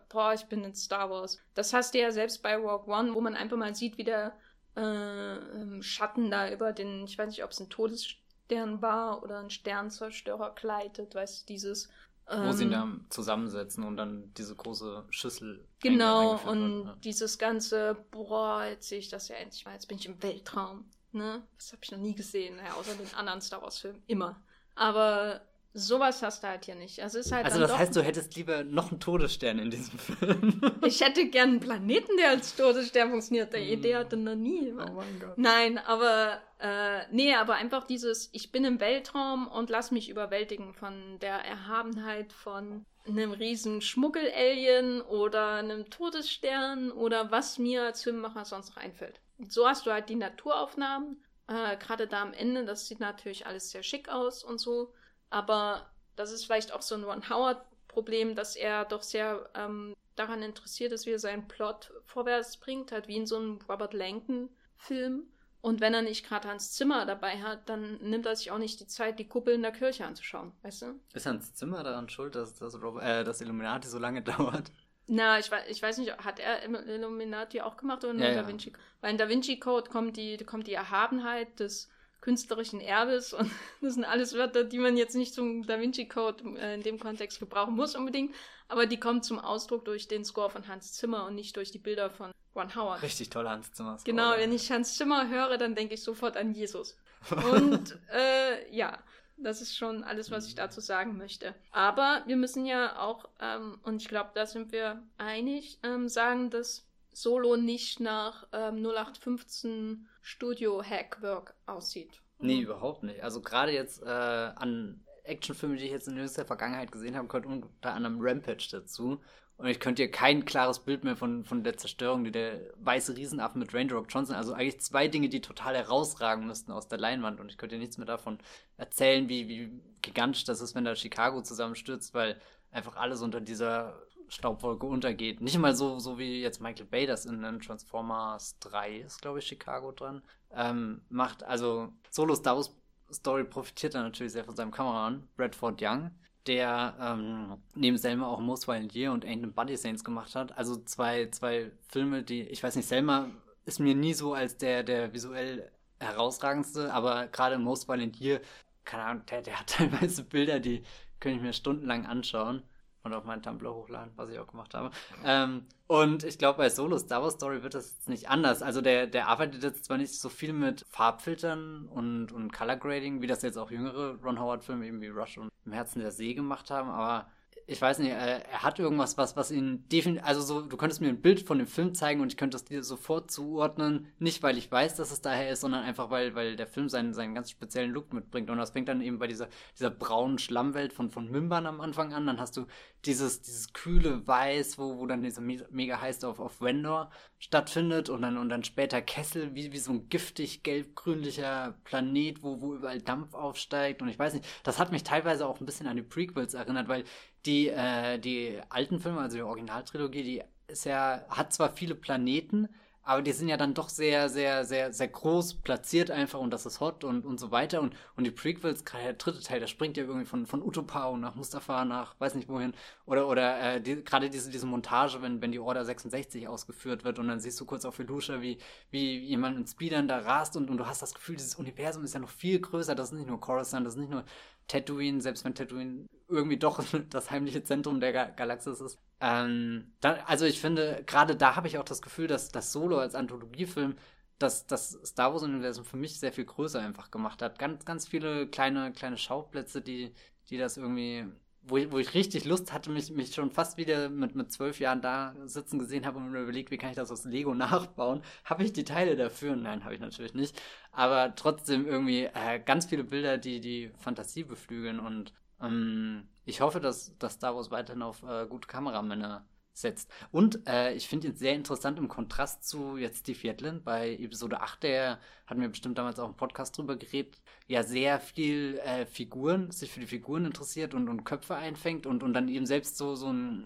boah, ich bin in Star Wars. Das hast du ja selbst bei Rogue One, wo man einfach mal sieht, wie der äh, ähm, Schatten da über den, ich weiß nicht, ob es ein Todesstern war oder ein Sternzerstörer gleitet, weißt du, dieses wo ähm, sie ihn dann zusammensetzen und dann diese große Schüssel. Genau, und wird, ne? dieses ganze, boah, jetzt sehe ich das ja endlich mal, jetzt bin ich im Weltraum. Ne? Das habe ich noch nie gesehen, ja, außer den anderen Star Wars-Filmen. Immer. Aber sowas hast du halt hier nicht. Also, ist halt also das heißt, du hättest lieber noch einen Todesstern in diesem Film. ich hätte gern einen Planeten, der als Todesstern funktioniert. Der Idee hatte noch nie. Oh mein Gott. Nein, aber äh, nee, aber einfach dieses, ich bin im Weltraum und lass mich überwältigen von der Erhabenheit von einem riesen Schmuggel-Alien oder einem Todesstern oder was mir als Filmemacher sonst noch einfällt so hast du halt die Naturaufnahmen. Äh, Gerade da am Ende, das sieht natürlich alles sehr schick aus und so. Aber das ist vielleicht auch so ein Ron Howard-Problem, dass er doch sehr ähm, daran interessiert ist, wie er seinen Plot vorwärts bringt, halt wie in so einem Robert Langton-Film. Und wenn er nicht gerade Hans Zimmer dabei hat, dann nimmt er sich auch nicht die Zeit, die Kuppel in der Kirche anzuschauen, weißt du? Ist Hans Zimmer daran schuld, dass das, Robert, äh, das Illuminati so lange dauert? Na, ich weiß, ich weiß nicht, hat er Illuminati auch gemacht oder nur ja, Da Vinci? Ja. Weil in Da Vinci Code kommt die, kommt die Erhabenheit des künstlerischen Erbes und das sind alles Wörter, die man jetzt nicht zum Da Vinci Code äh, in dem Kontext gebrauchen muss unbedingt, aber die kommen zum Ausdruck durch den Score von Hans Zimmer und nicht durch die Bilder von Ron Howard. Richtig toller Hans Zimmer. -Score, genau, wenn ich Hans Zimmer höre, dann denke ich sofort an Jesus. Und äh, ja, das ist schon alles, was ich dazu sagen möchte. Aber wir müssen ja auch, ähm, und ich glaube, da sind wir einig, ähm, sagen, dass Solo nicht nach ähm, 0815 Studio-Hackwork aussieht. Nee, mhm. überhaupt nicht. Also gerade jetzt äh, an Actionfilmen, die ich jetzt in jüngster Vergangenheit gesehen habe, gehört unter anderem Rampage dazu. Und ich könnte dir kein klares Bild mehr von, von der Zerstörung, die der weiße Riesenaffe mit Rock Johnson, also eigentlich zwei Dinge, die total herausragen müssten aus der Leinwand. Und ich könnte dir nichts mehr davon erzählen, wie, wie gigantisch das ist, wenn da Chicago zusammenstürzt, weil einfach alles unter dieser Staubwolke untergeht. Nicht mal so, so wie jetzt Michael Bay das in, in Transformers 3 ist, glaube ich, Chicago dran, ähm, macht. Also Solo Star Wars Story profitiert dann natürlich sehr von seinem Kameramann, Bradford Young, der ähm, neben Selma auch Most Violent Year und Ain't Buddy Saints gemacht hat. Also zwei, zwei Filme, die, ich weiß nicht, Selma ist mir nie so als der, der visuell herausragendste, aber gerade Most Violent Year, keine Ahnung, der, der hat teilweise Bilder, die kann ich mir stundenlang anschauen und auf meinen Tumblr hochladen, was ich auch gemacht habe. Ähm, und ich glaube, bei Solo Star Wars Story wird das jetzt nicht anders. Also der, der arbeitet jetzt zwar nicht so viel mit Farbfiltern und, und Color Grading, wie das jetzt auch jüngere Ron Howard-Filme eben wie Rush und Im Herzen der See gemacht haben, aber ich weiß nicht, er, er hat irgendwas, was, was ihn definitiv, also so, du könntest mir ein Bild von dem Film zeigen und ich könnte es dir sofort zuordnen, nicht weil ich weiß, dass es daher ist, sondern einfach weil, weil der Film seinen, seinen ganz speziellen Look mitbringt. Und das fängt dann eben bei dieser, dieser braunen Schlammwelt von, von Mimbern am Anfang an, dann hast du dieses, dieses kühle Weiß, wo, wo dann dieser mega heiß auf, auf Vendor stattfindet. Und dann, und dann später Kessel, wie, wie so ein giftig gelb-grünlicher Planet, wo, wo überall Dampf aufsteigt. Und ich weiß nicht, das hat mich teilweise auch ein bisschen an die Prequels erinnert, weil die, äh, die alten Filme, also die Originaltrilogie, die ist ja, hat zwar viele Planeten, aber die sind ja dann doch sehr, sehr, sehr, sehr groß platziert einfach und das ist hot und, und so weiter. Und, und die Prequels, gerade der dritte Teil, der springt ja irgendwie von, von Utopau nach Mustafa nach weiß nicht wohin. Oder, oder äh, die, gerade diese, diese Montage, wenn, wenn die Order 66 ausgeführt wird und dann siehst du kurz auf Felusha, wie, wie jemand in Speedern da rast und, und du hast das Gefühl, dieses Universum ist ja noch viel größer. Das ist nicht nur Coruscant, das ist nicht nur Tatooine, selbst wenn Tatooine irgendwie doch das heimliche Zentrum der Ga Galaxis ist. Ähm, da, also ich finde, gerade da habe ich auch das Gefühl, dass das Solo als Anthologiefilm das, das Star Wars-Universum für mich sehr viel größer einfach gemacht hat. Ganz, ganz viele kleine, kleine Schauplätze, die, die das irgendwie wo ich, wo ich richtig Lust hatte, mich, mich schon fast wieder mit, mit zwölf Jahren da sitzen gesehen habe und mir überlegt, wie kann ich das aus Lego nachbauen. Habe ich die Teile dafür? Nein, habe ich natürlich nicht. Aber trotzdem irgendwie äh, ganz viele Bilder, die die Fantasie beflügeln und ähm, ich hoffe, dass, dass Star Wars weiterhin auf äh, gute Kameramänner setzt. Und äh, ich finde ihn sehr interessant im Kontrast zu jetzt Steve Yetlin bei Episode 8, der hatten wir bestimmt damals auch im Podcast drüber geredet, ja sehr viel äh, Figuren, sich für die Figuren interessiert und, und Köpfe einfängt und, und dann eben selbst so, so ein,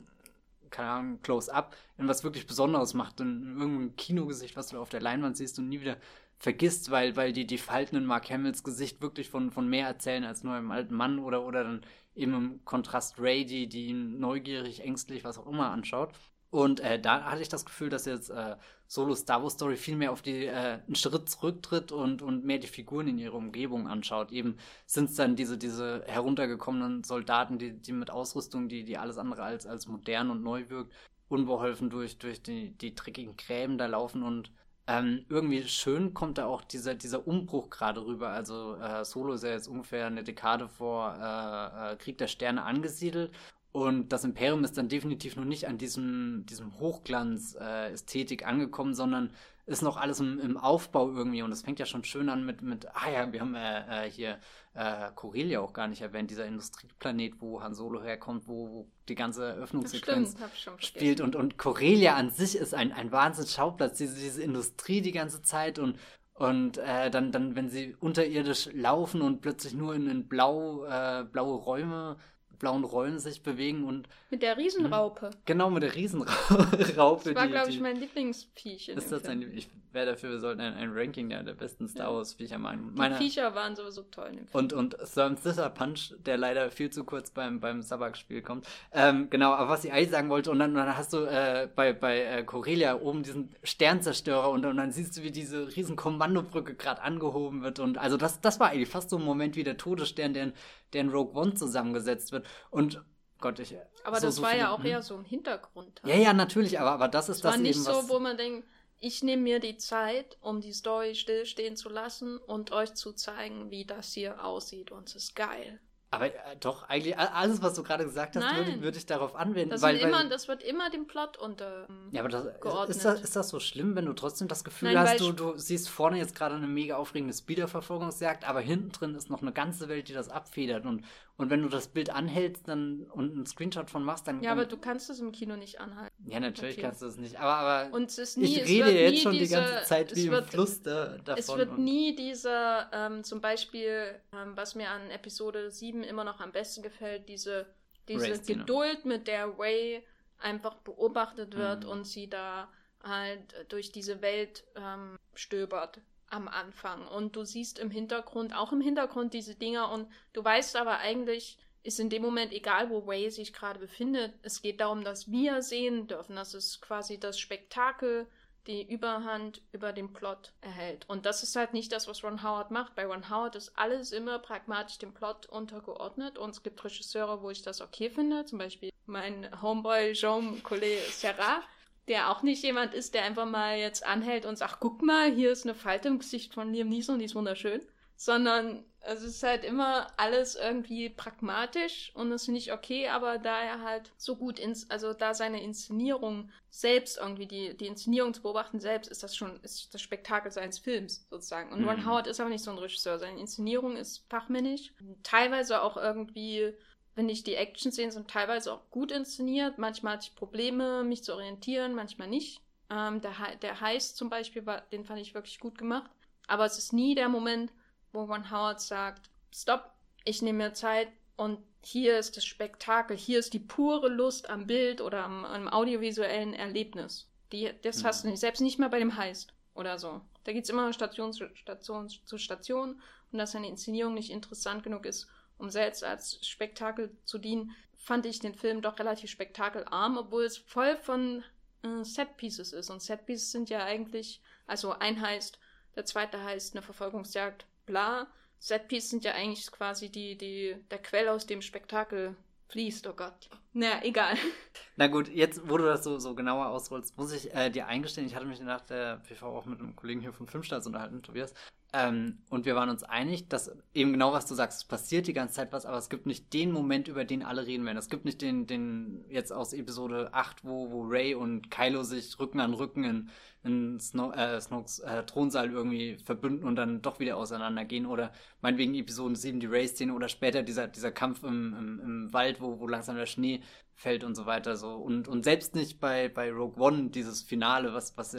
keine Ahnung, Close-Up in was wirklich Besonderes macht, in irgendeinem Kinogesicht, was du auf der Leinwand siehst und nie wieder vergisst, weil, weil die, die Falten in Mark Hamills Gesicht wirklich von, von mehr erzählen als nur einem alten Mann oder, oder dann eben im Kontrast Ray, die, die ihn neugierig, ängstlich, was auch immer anschaut. Und äh, da hatte ich das Gefühl, dass jetzt äh, Solo Star Wars Story viel mehr auf die äh, einen Schritt zurücktritt und, und mehr die Figuren in ihrer Umgebung anschaut. Eben sind es dann diese, diese heruntergekommenen Soldaten, die, die mit Ausrüstung, die, die alles andere als, als modern und neu wirkt, unbeholfen durch, durch die, die dreckigen Gräben da laufen und ähm, irgendwie schön kommt da auch dieser, dieser Umbruch gerade rüber. Also äh, Solo ist ja jetzt ungefähr eine Dekade vor äh, äh, Krieg der Sterne angesiedelt. Und das Imperium ist dann definitiv noch nicht an diesem, diesem Hochglanz-Ästhetik äh, angekommen, sondern ist noch alles im, im, Aufbau irgendwie und es fängt ja schon schön an mit, mit ah ja, wir haben äh, äh, hier äh, Corellia auch gar nicht erwähnt, dieser Industrieplanet, wo Han Solo herkommt, wo, wo die ganze Eröffnungssequenz spielt und, und Corellia an sich ist ein, ein Wahnsinnsschauplatz, diese, diese Industrie die ganze Zeit und und äh, dann, dann, wenn sie unterirdisch laufen und plötzlich nur in, in blau, äh, blaue Räume blauen Rollen sich bewegen und. Mit der Riesenraupe. Genau, mit der Riesenraupe. Das war, glaube ich, mein Lieblingsviech. ist das ein, ich wäre dafür, wir sollten ein, ein Ranking der, der besten Star Wars Viecher meinen. Die Meine, Viecher waren sowieso toll. In dem Film. Und, und Therm Thither Punch, der leider viel zu kurz beim, beim Sabak-Spiel kommt. Ähm, genau, aber was ich eigentlich sagen wollte, und dann, dann hast du äh, bei, bei äh, Corellia oben diesen Sternzerstörer und, und dann siehst du, wie diese riesen Kommandobrücke gerade angehoben wird. Und also das, das war eigentlich fast so ein Moment wie der Todesstern, der in, der in Rogue One zusammengesetzt wird. Und Gott, ich. Aber so, das so war viele, ja auch hm? eher so ein Hintergrund. Halt. Ja, ja, natürlich, aber, aber das ist das, das war nicht eben, so, wo man denkt, ich nehme mir die Zeit, um die Story stillstehen zu lassen und euch zu zeigen, wie das hier aussieht. Und es ist geil. Aber äh, doch, eigentlich alles, was du gerade gesagt hast, würde, würde, ich darauf anwenden. Das, weil, immer, weil, das wird immer dem Plot unter. Ähm, ja, aber das, ist, das, ist das so schlimm, wenn du trotzdem das Gefühl Nein, hast, du, du siehst vorne jetzt gerade eine mega aufregende Speederverfolgungsjagd, aber hinten drin ist noch eine ganze Welt, die das abfedert. Und, und wenn du das Bild anhältst dann, und einen Screenshot von machst, dann. Ja, aber du kannst es im Kino nicht anhalten. Ja, natürlich okay. kannst du es nicht. Aber, aber und es ist nie, ich rede jetzt schon diese, die ganze Zeit wie wird, im Fluss da, davon. Es wird nie dieser, ähm, zum Beispiel, ähm, was mir an Episode 7 immer noch am besten gefällt, diese, diese Geduld, mit der Ray einfach beobachtet wird mhm. und sie da halt durch diese Welt ähm, stöbert am Anfang. Und du siehst im Hintergrund, auch im Hintergrund diese Dinger und du weißt aber eigentlich, ist in dem Moment egal, wo Ray sich gerade befindet. Es geht darum, dass wir sehen dürfen. Das ist quasi das Spektakel die Überhand über den Plot erhält. Und das ist halt nicht das, was Ron Howard macht. Bei Ron Howard ist alles immer pragmatisch dem Plot untergeordnet und es gibt Regisseure, wo ich das okay finde. Zum Beispiel mein Homeboy Jean Collet Serra, der auch nicht jemand ist, der einfach mal jetzt anhält und sagt, guck mal, hier ist eine Falte im Gesicht von Liam Neeson, die ist wunderschön. Sondern also es ist halt immer alles irgendwie pragmatisch und das finde ich okay, aber da er halt so gut ins, also da seine Inszenierung selbst irgendwie, die, die Inszenierung zu beobachten selbst, ist das schon, ist das Spektakel seines Films sozusagen. Und mhm. Ron Howard ist aber nicht so ein Regisseur. Seine Inszenierung ist fachmännisch. Teilweise auch irgendwie, wenn ich die Action-Szenen sind teilweise auch gut inszeniert. Manchmal hatte ich Probleme, mich zu orientieren, manchmal nicht. Ähm, der, der Heist zum Beispiel, war, den fand ich wirklich gut gemacht. Aber es ist nie der Moment, wo Ron Howard sagt, stopp, ich nehme mir Zeit und hier ist das Spektakel, hier ist die pure Lust am Bild oder am, am audiovisuellen Erlebnis. Die, das mhm. hast du nicht, selbst nicht mal bei dem Heist oder so. Da geht es immer Station zu Station zu Station und dass seine Inszenierung nicht interessant genug ist, um selbst als Spektakel zu dienen, fand ich den Film doch relativ spektakelarm, obwohl es voll von äh, Set-Pieces ist. Und Set-Pieces sind ja eigentlich, also ein heißt, der zweite heißt eine Verfolgungsjagd bla. Setpiece sind ja eigentlich quasi die, die, der Quell, aus dem Spektakel fließt, oh Gott. Naja, egal. Na gut, jetzt, wo du das so, so genauer ausrollst, muss ich äh, dir eingestehen, ich hatte mich nach der PV auch mit einem Kollegen hier von Filmstarts unterhalten, Tobias, ähm, und wir waren uns einig, dass eben genau was du sagst, es passiert die ganze Zeit was, aber es gibt nicht den Moment, über den alle reden werden. Es gibt nicht den, den jetzt aus Episode 8, wo, wo Ray und Kylo sich Rücken an Rücken in, in Snow, äh, Snokes äh, Thronsaal irgendwie verbünden und dann doch wieder auseinandergehen. Oder meinetwegen Episode 7 die Ray-Szene oder später dieser, dieser Kampf im, im, im Wald, wo, wo langsam der Schnee fällt und so weiter. So. Und, und selbst nicht bei, bei Rogue One, dieses Finale, was, was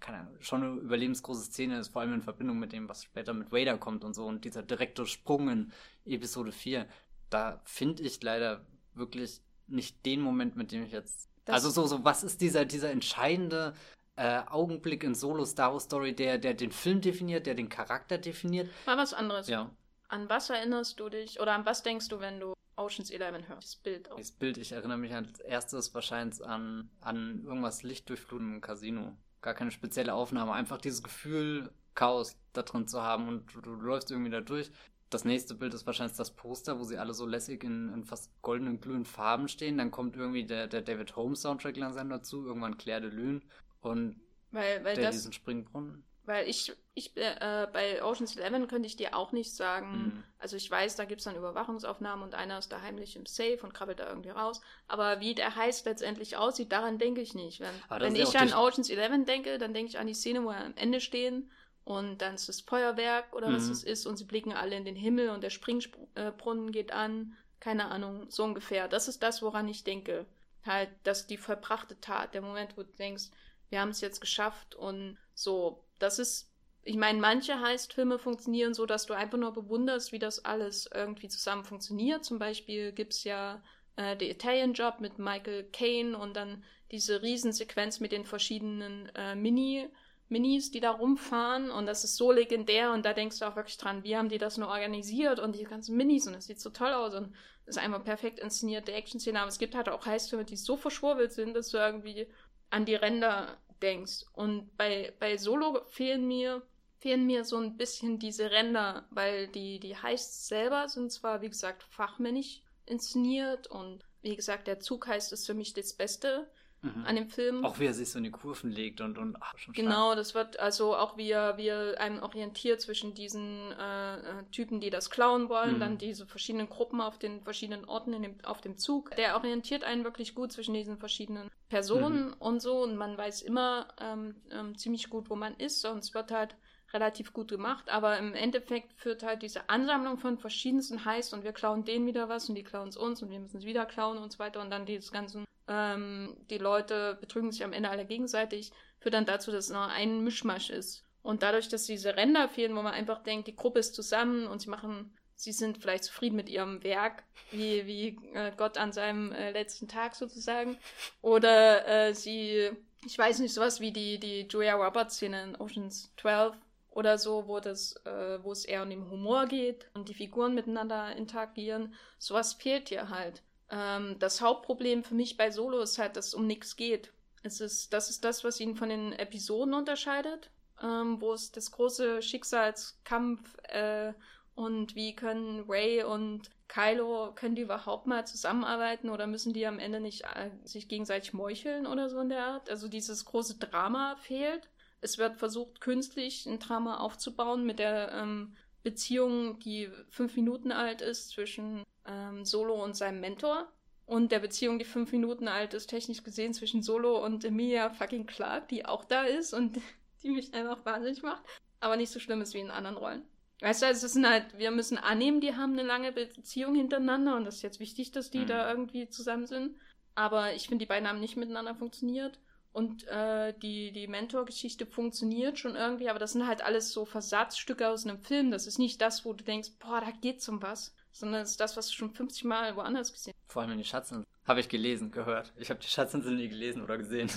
keine Ahnung, schon eine überlebensgroße Szene ist, vor allem in Verbindung mit dem, was später mit Vader kommt und so und dieser direkte Sprung in Episode 4, da finde ich leider wirklich nicht den Moment, mit dem ich jetzt. Das also so, so, was ist dieser, dieser entscheidende äh, Augenblick in Solo Star Wars Story, der, der den Film definiert, der den Charakter definiert? Mal was anderes. Ja. An was erinnerst du dich oder an was denkst du, wenn du Oceans 11 hörst? Das Bild auch. Das Bild, ich erinnere mich als erstes wahrscheinlich an, an irgendwas lichtdurchfluten im Casino gar keine spezielle Aufnahme, einfach dieses Gefühl, Chaos da drin zu haben und du, du läufst irgendwie da durch. Das nächste Bild ist wahrscheinlich das Poster, wo sie alle so lässig in, in fast goldenen, glühenden Farben stehen. Dann kommt irgendwie der, der David Holmes Soundtrack langsam dazu, irgendwann Claire de Lune und weil, weil der das, diesen Springbrunnen. Weil ich, ich äh, bei Ocean's Eleven könnte ich dir auch nicht sagen, mhm. also ich weiß, da gibt es dann Überwachungsaufnahmen und einer ist da heimlich im Safe und krabbelt da irgendwie raus. Aber wie der Heist letztendlich aussieht, daran denke ich nicht. Wenn, wenn ich an Ocean's Eleven denke, dann denke ich an die Szene, wo wir am Ende stehen und dann ist das Feuerwerk oder mhm. was es ist und sie blicken alle in den Himmel und der Springbrunnen geht an. Keine Ahnung, so ungefähr. Das ist das, woran ich denke. Halt, dass die vollbrachte Tat, der Moment, wo du denkst, wir haben es jetzt geschafft und so das ist ich meine, manche Heist-Filme funktionieren so, dass du einfach nur bewunderst, wie das alles irgendwie zusammen funktioniert. Zum Beispiel gibt es ja äh, The Italian Job mit Michael Caine und dann diese Riesensequenz mit den verschiedenen äh, Mini- Minis, die da rumfahren und das ist so legendär und da denkst du auch wirklich dran, wie haben die das nur organisiert und die ganzen Minis und das sieht so toll aus und ist einfach perfekt inszenierte Action-Szene, aber es gibt halt auch Heißfilme, die so verschwurbelt sind, dass du irgendwie an die Ränder denkst. Und bei, bei Solo fehlen mir fehlen mir so ein bisschen diese Ränder, weil die, die Heists selber sind zwar, wie gesagt, fachmännisch inszeniert und wie gesagt, der Zug heißt ist für mich das Beste, mhm. an dem Film. Auch wie er sich so in die Kurven legt und, und ach, schon Genau, das wird also auch wie er, wie er einem orientiert zwischen diesen äh, äh, Typen, die das klauen wollen, mhm. dann diese verschiedenen Gruppen auf den verschiedenen Orten in dem, auf dem Zug. Der orientiert einen wirklich gut zwischen diesen verschiedenen Personen mhm. und so und man weiß immer ähm, ähm, ziemlich gut, wo man ist es wird halt relativ gut gemacht, aber im Endeffekt führt halt diese Ansammlung von verschiedensten Heiß und wir klauen denen wieder was und die klauen es uns und wir müssen es wieder klauen und so weiter und dann dieses ganzen ähm, die Leute betrügen sich am Ende alle gegenseitig, führt dann dazu, dass es noch ein Mischmasch ist. Und dadurch, dass diese Ränder fehlen, wo man einfach denkt, die Gruppe ist zusammen und sie machen, sie sind vielleicht zufrieden mit ihrem Werk, wie, wie äh, Gott an seinem äh, letzten Tag sozusagen. Oder äh, sie, ich weiß nicht, sowas wie die, die Julia Roberts-Szene in Oceans 12 oder so, wo das, äh, wo es eher um den Humor geht und die Figuren miteinander interagieren. Sowas fehlt hier halt. Ähm, das Hauptproblem für mich bei Solo ist halt, dass es um nichts geht. Es ist, das ist das, was ihn von den Episoden unterscheidet, ähm, wo es das große Schicksalskampf äh, und wie können Ray und Kylo, können die überhaupt mal zusammenarbeiten oder müssen die am Ende nicht äh, sich gegenseitig meucheln oder so in der Art? Also dieses große Drama fehlt. Es wird versucht, künstlich ein Drama aufzubauen mit der ähm, Beziehung, die fünf Minuten alt ist, zwischen ähm, Solo und seinem Mentor. Und der Beziehung, die fünf Minuten alt ist, technisch gesehen zwischen Solo und Emilia fucking Clark, die auch da ist und die mich einfach wahnsinnig macht. Aber nicht so schlimm ist wie in anderen Rollen. Weißt du, also es sind halt, wir müssen annehmen, die haben eine lange Beziehung hintereinander und das ist jetzt wichtig, dass die mhm. da irgendwie zusammen sind. Aber ich finde, die beiden haben nicht miteinander funktioniert. Und äh, die, die Mentor-Geschichte funktioniert schon irgendwie, aber das sind halt alles so Versatzstücke aus einem Film. Das ist nicht das, wo du denkst, boah, da geht's um was sondern es ist das, was du schon 50 Mal woanders gesehen hast. Vor allem in die Schatzinsel. Habe ich gelesen, gehört. Ich habe die Schatzinsel nie gelesen oder gesehen.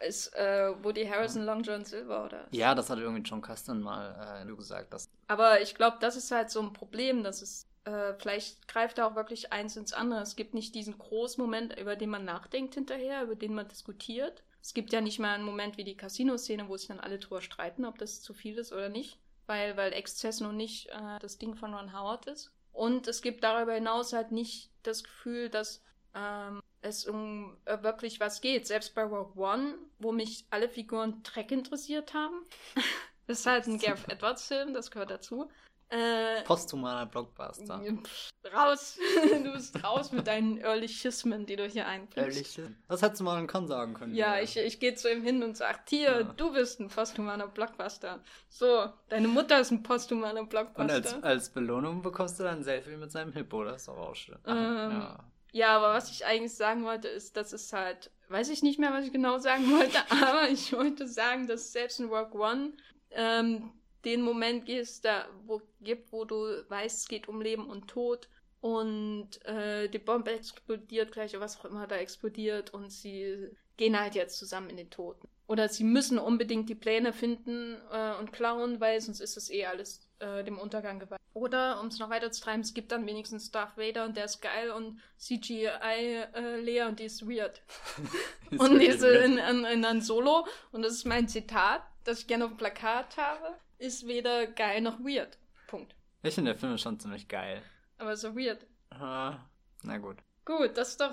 Ist äh, Woody Harrison Long John Silver, oder? Ja, das hat irgendwie John Custon mal äh, gesagt. Dass Aber ich glaube, das ist halt so ein Problem, dass es äh, vielleicht greift da auch wirklich eins ins andere. Es gibt nicht diesen großen Moment, über den man nachdenkt hinterher, über den man diskutiert. Es gibt ja nicht mal einen Moment wie die Casino-Szene, wo sich dann alle drüber streiten, ob das zu viel ist oder nicht, weil, weil Exzess nun nicht äh, das Ding von Ron Howard ist. Und es gibt darüber hinaus halt nicht das Gefühl, dass ähm, es um äh, wirklich was geht. Selbst bei Rogue One, wo mich alle Figuren Dreck interessiert haben. das ist halt ein Gareth Edwards-Film, das gehört dazu. Äh, Posthumaner Blockbuster. Raus! du bist raus mit deinen Earlychismen, die du hier einbringst. Das hättest du mal in Con sagen können. Ja, ich, ich gehe zu ihm hin und sag, hier, ja. du bist ein posthumaner Blockbuster. So, deine Mutter ist ein posthumaner Blockbuster. Und als, als Belohnung bekommst du dann ein Selfie mit seinem Hippo, das ist doch auch schön. Ähm, ja. ja, aber was ich eigentlich sagen wollte, ist, dass es halt, weiß ich nicht mehr, was ich genau sagen wollte, aber ich wollte sagen, dass selbst in Rock One ähm, den Moment gehst, da, wo, gibt, wo du weißt, es geht um Leben und Tod und äh, die Bombe explodiert gleich, was auch immer da explodiert und sie gehen halt jetzt zusammen in den Toten. Oder sie müssen unbedingt die Pläne finden äh, und klauen, weil sonst ist es eh alles äh, dem Untergang geweiht. Oder, um es noch weiter zu treiben, es gibt dann wenigstens Darth Vader und der ist geil und CGI äh, und die ist weird. und diese in, in, in ein Solo, und das ist mein Zitat, das ich gerne auf dem Plakat habe, ist weder geil noch weird. Punkt. Ich finde der Film ist schon ziemlich geil. Aber so weird. Uh, na gut. Gut, das ist doch.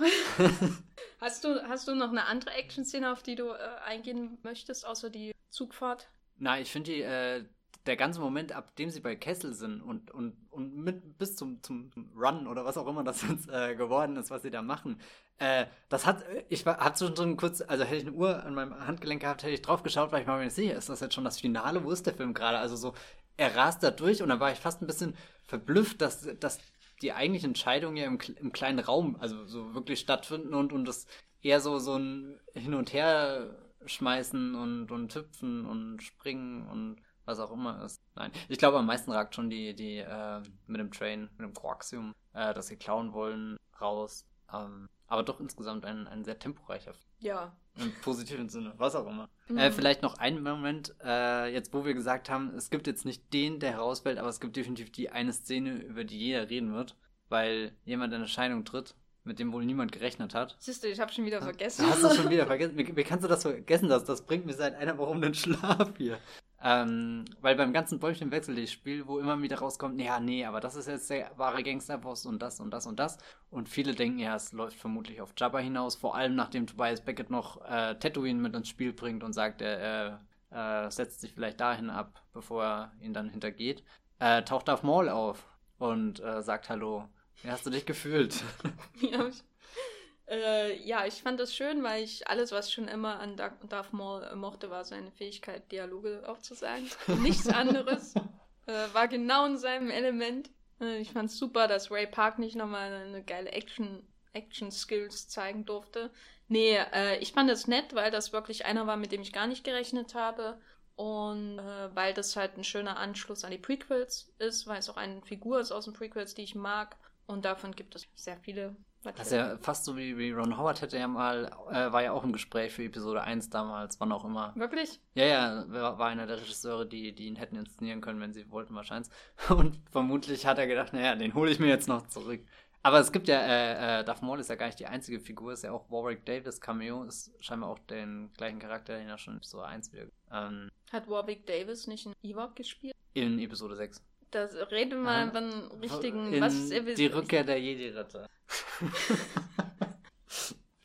hast, du, hast du noch eine andere Action-Szene, auf die du äh, eingehen möchtest, außer die Zugfahrt? Na, ich finde die, äh, der ganze Moment, ab dem sie bei Kessel sind und, und, und mit, bis zum, zum Run oder was auch immer das jetzt äh, geworden ist, was sie da machen, äh, das hat, ich war, hab schon so ein kurz, also hätte ich eine Uhr an meinem Handgelenk gehabt, hätte ich drauf geschaut, weil ich mir nicht sicher, ist das jetzt schon das Finale? Wo ist der Film gerade? Also so, er rast da durch und dann war ich fast ein bisschen verblüfft, dass, dass die eigentlichen Entscheidungen ja im, im kleinen Raum, also so wirklich stattfinden und, und das eher so, so ein Hin und Her schmeißen und, und hüpfen und springen und was auch immer ist. Nein, ich glaube, am meisten ragt schon die, die äh, mit dem Train, mit dem Coaxium, äh, das sie klauen wollen, raus. Ähm, aber doch insgesamt ein, ein sehr temporeicher Ja. Im positiven Sinne, was auch immer. Mhm. Äh, vielleicht noch einen Moment, äh, jetzt wo wir gesagt haben, es gibt jetzt nicht den, der herausfällt, aber es gibt definitiv die eine Szene, über die jeder reden wird, weil jemand in Erscheinung tritt, mit dem wohl niemand gerechnet hat. Siehst du, ich habe schon wieder vergessen. Hast du schon wieder vergessen? Wie, wie kannst du das vergessen? Das, das bringt mir seit einer Woche um den Schlaf hier. Ähm, weil beim ganzen Bäumchenwechsel das Spiel, wo immer wieder rauskommt, ja, nee, aber das ist jetzt der wahre Gangsterboss und das und das und das. Und viele denken, ja, es läuft vermutlich auf Jabba hinaus, vor allem nachdem Tobias Beckett noch äh, Tatooine mit ins Spiel bringt und sagt, er äh, äh, setzt sich vielleicht dahin ab, bevor er ihn dann hintergeht. Äh, taucht Darth Maul auf und äh, sagt Hallo. Wie hast du dich gefühlt? ja, ich, äh, ja, ich fand das schön, weil ich alles, was ich schon immer an Darth Maul mochte, war seine Fähigkeit, Dialoge aufzusagen. Nichts anderes. äh, war genau in seinem Element. Äh, ich fand es super, dass Ray Park nicht nochmal eine geile Action, Action-Skills zeigen durfte. Nee, äh, ich fand es nett, weil das wirklich einer war, mit dem ich gar nicht gerechnet habe. Und äh, weil das halt ein schöner Anschluss an die Prequels ist, weil es auch eine Figur ist aus den Prequels, die ich mag. Und davon gibt es sehr viele. Das ist ja fast so wie, wie Ron Howard hätte ja mal, äh, war ja auch im Gespräch für Episode 1 damals, wann auch immer. Wirklich? Ja, ja, war, einer der Regisseure, die, die ihn hätten inszenieren können, wenn sie wollten, wahrscheinlich. Und vermutlich hat er gedacht, naja, den hole ich mir jetzt noch zurück. Aber es gibt ja, äh, äh, Darth Maul ist ja gar nicht die einzige Figur, ist ja auch Warwick Davis Cameo, ist scheinbar auch den gleichen Charakter, den er schon in Episode 1 wieder. Ähm, Hat Warwick Davis nicht in Ewok gespielt? in Episode 6. Das rede mal beim richtigen. In was ist er? die Rückkehr der Jedi-Ritter.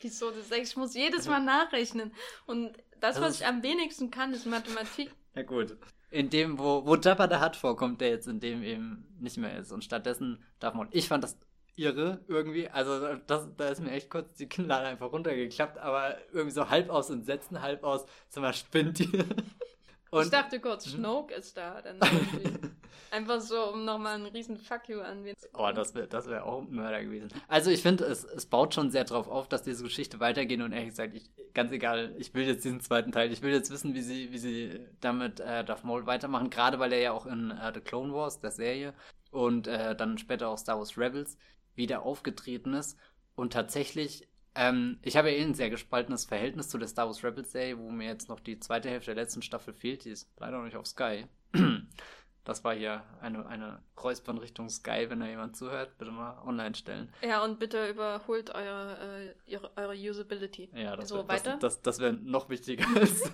Wieso das ich? Ich muss jedes Mal nachrechnen. Und das, Das was ich am wenigsten kann, ist Mathematik. Ja gut. In dem, wo, wo Jabba der Hutt vorkommt, der jetzt in dem eben nicht mehr ist. Und stattdessen darf man. Ich fand das irre irgendwie. Also das, da ist mir echt kurz die Kinnlade einfach runtergeklappt, aber irgendwie so halb aus Entsetzen, halb aus, sag mal, spinnt die. ich dachte kurz, Mhm. Snoke ist da. Dann. Einfach so, um nochmal einen riesen Fuck you an wen zu Oh, das wäre das wär auch ein Mörder gewesen. Also ich finde, es, es baut schon sehr drauf auf, dass diese Geschichte weitergeht und ehrlich gesagt, ich, ganz egal, ich will jetzt diesen zweiten Teil, ich will jetzt wissen, wie sie, wie sie damit äh, Darth Maul weitermachen, gerade weil er ja auch in äh, The Clone Wars, der Serie, und äh, dann später auch Star Wars Rebels wieder aufgetreten ist. Und tatsächlich, ähm, ich habe ja eh ein sehr gespaltenes Verhältnis zu der Star Wars Rebels Serie, wo mir jetzt noch die zweite Hälfte der letzten Staffel fehlt, die ist leider noch nicht auf Sky. Das war hier eine, eine Räuspern Richtung Sky, wenn da jemand zuhört, bitte mal online stellen. Ja, und bitte überholt euer, äh, ihre, eure Usability. Ja, das So, wär- das, weiter? das, das wäre noch wichtiger als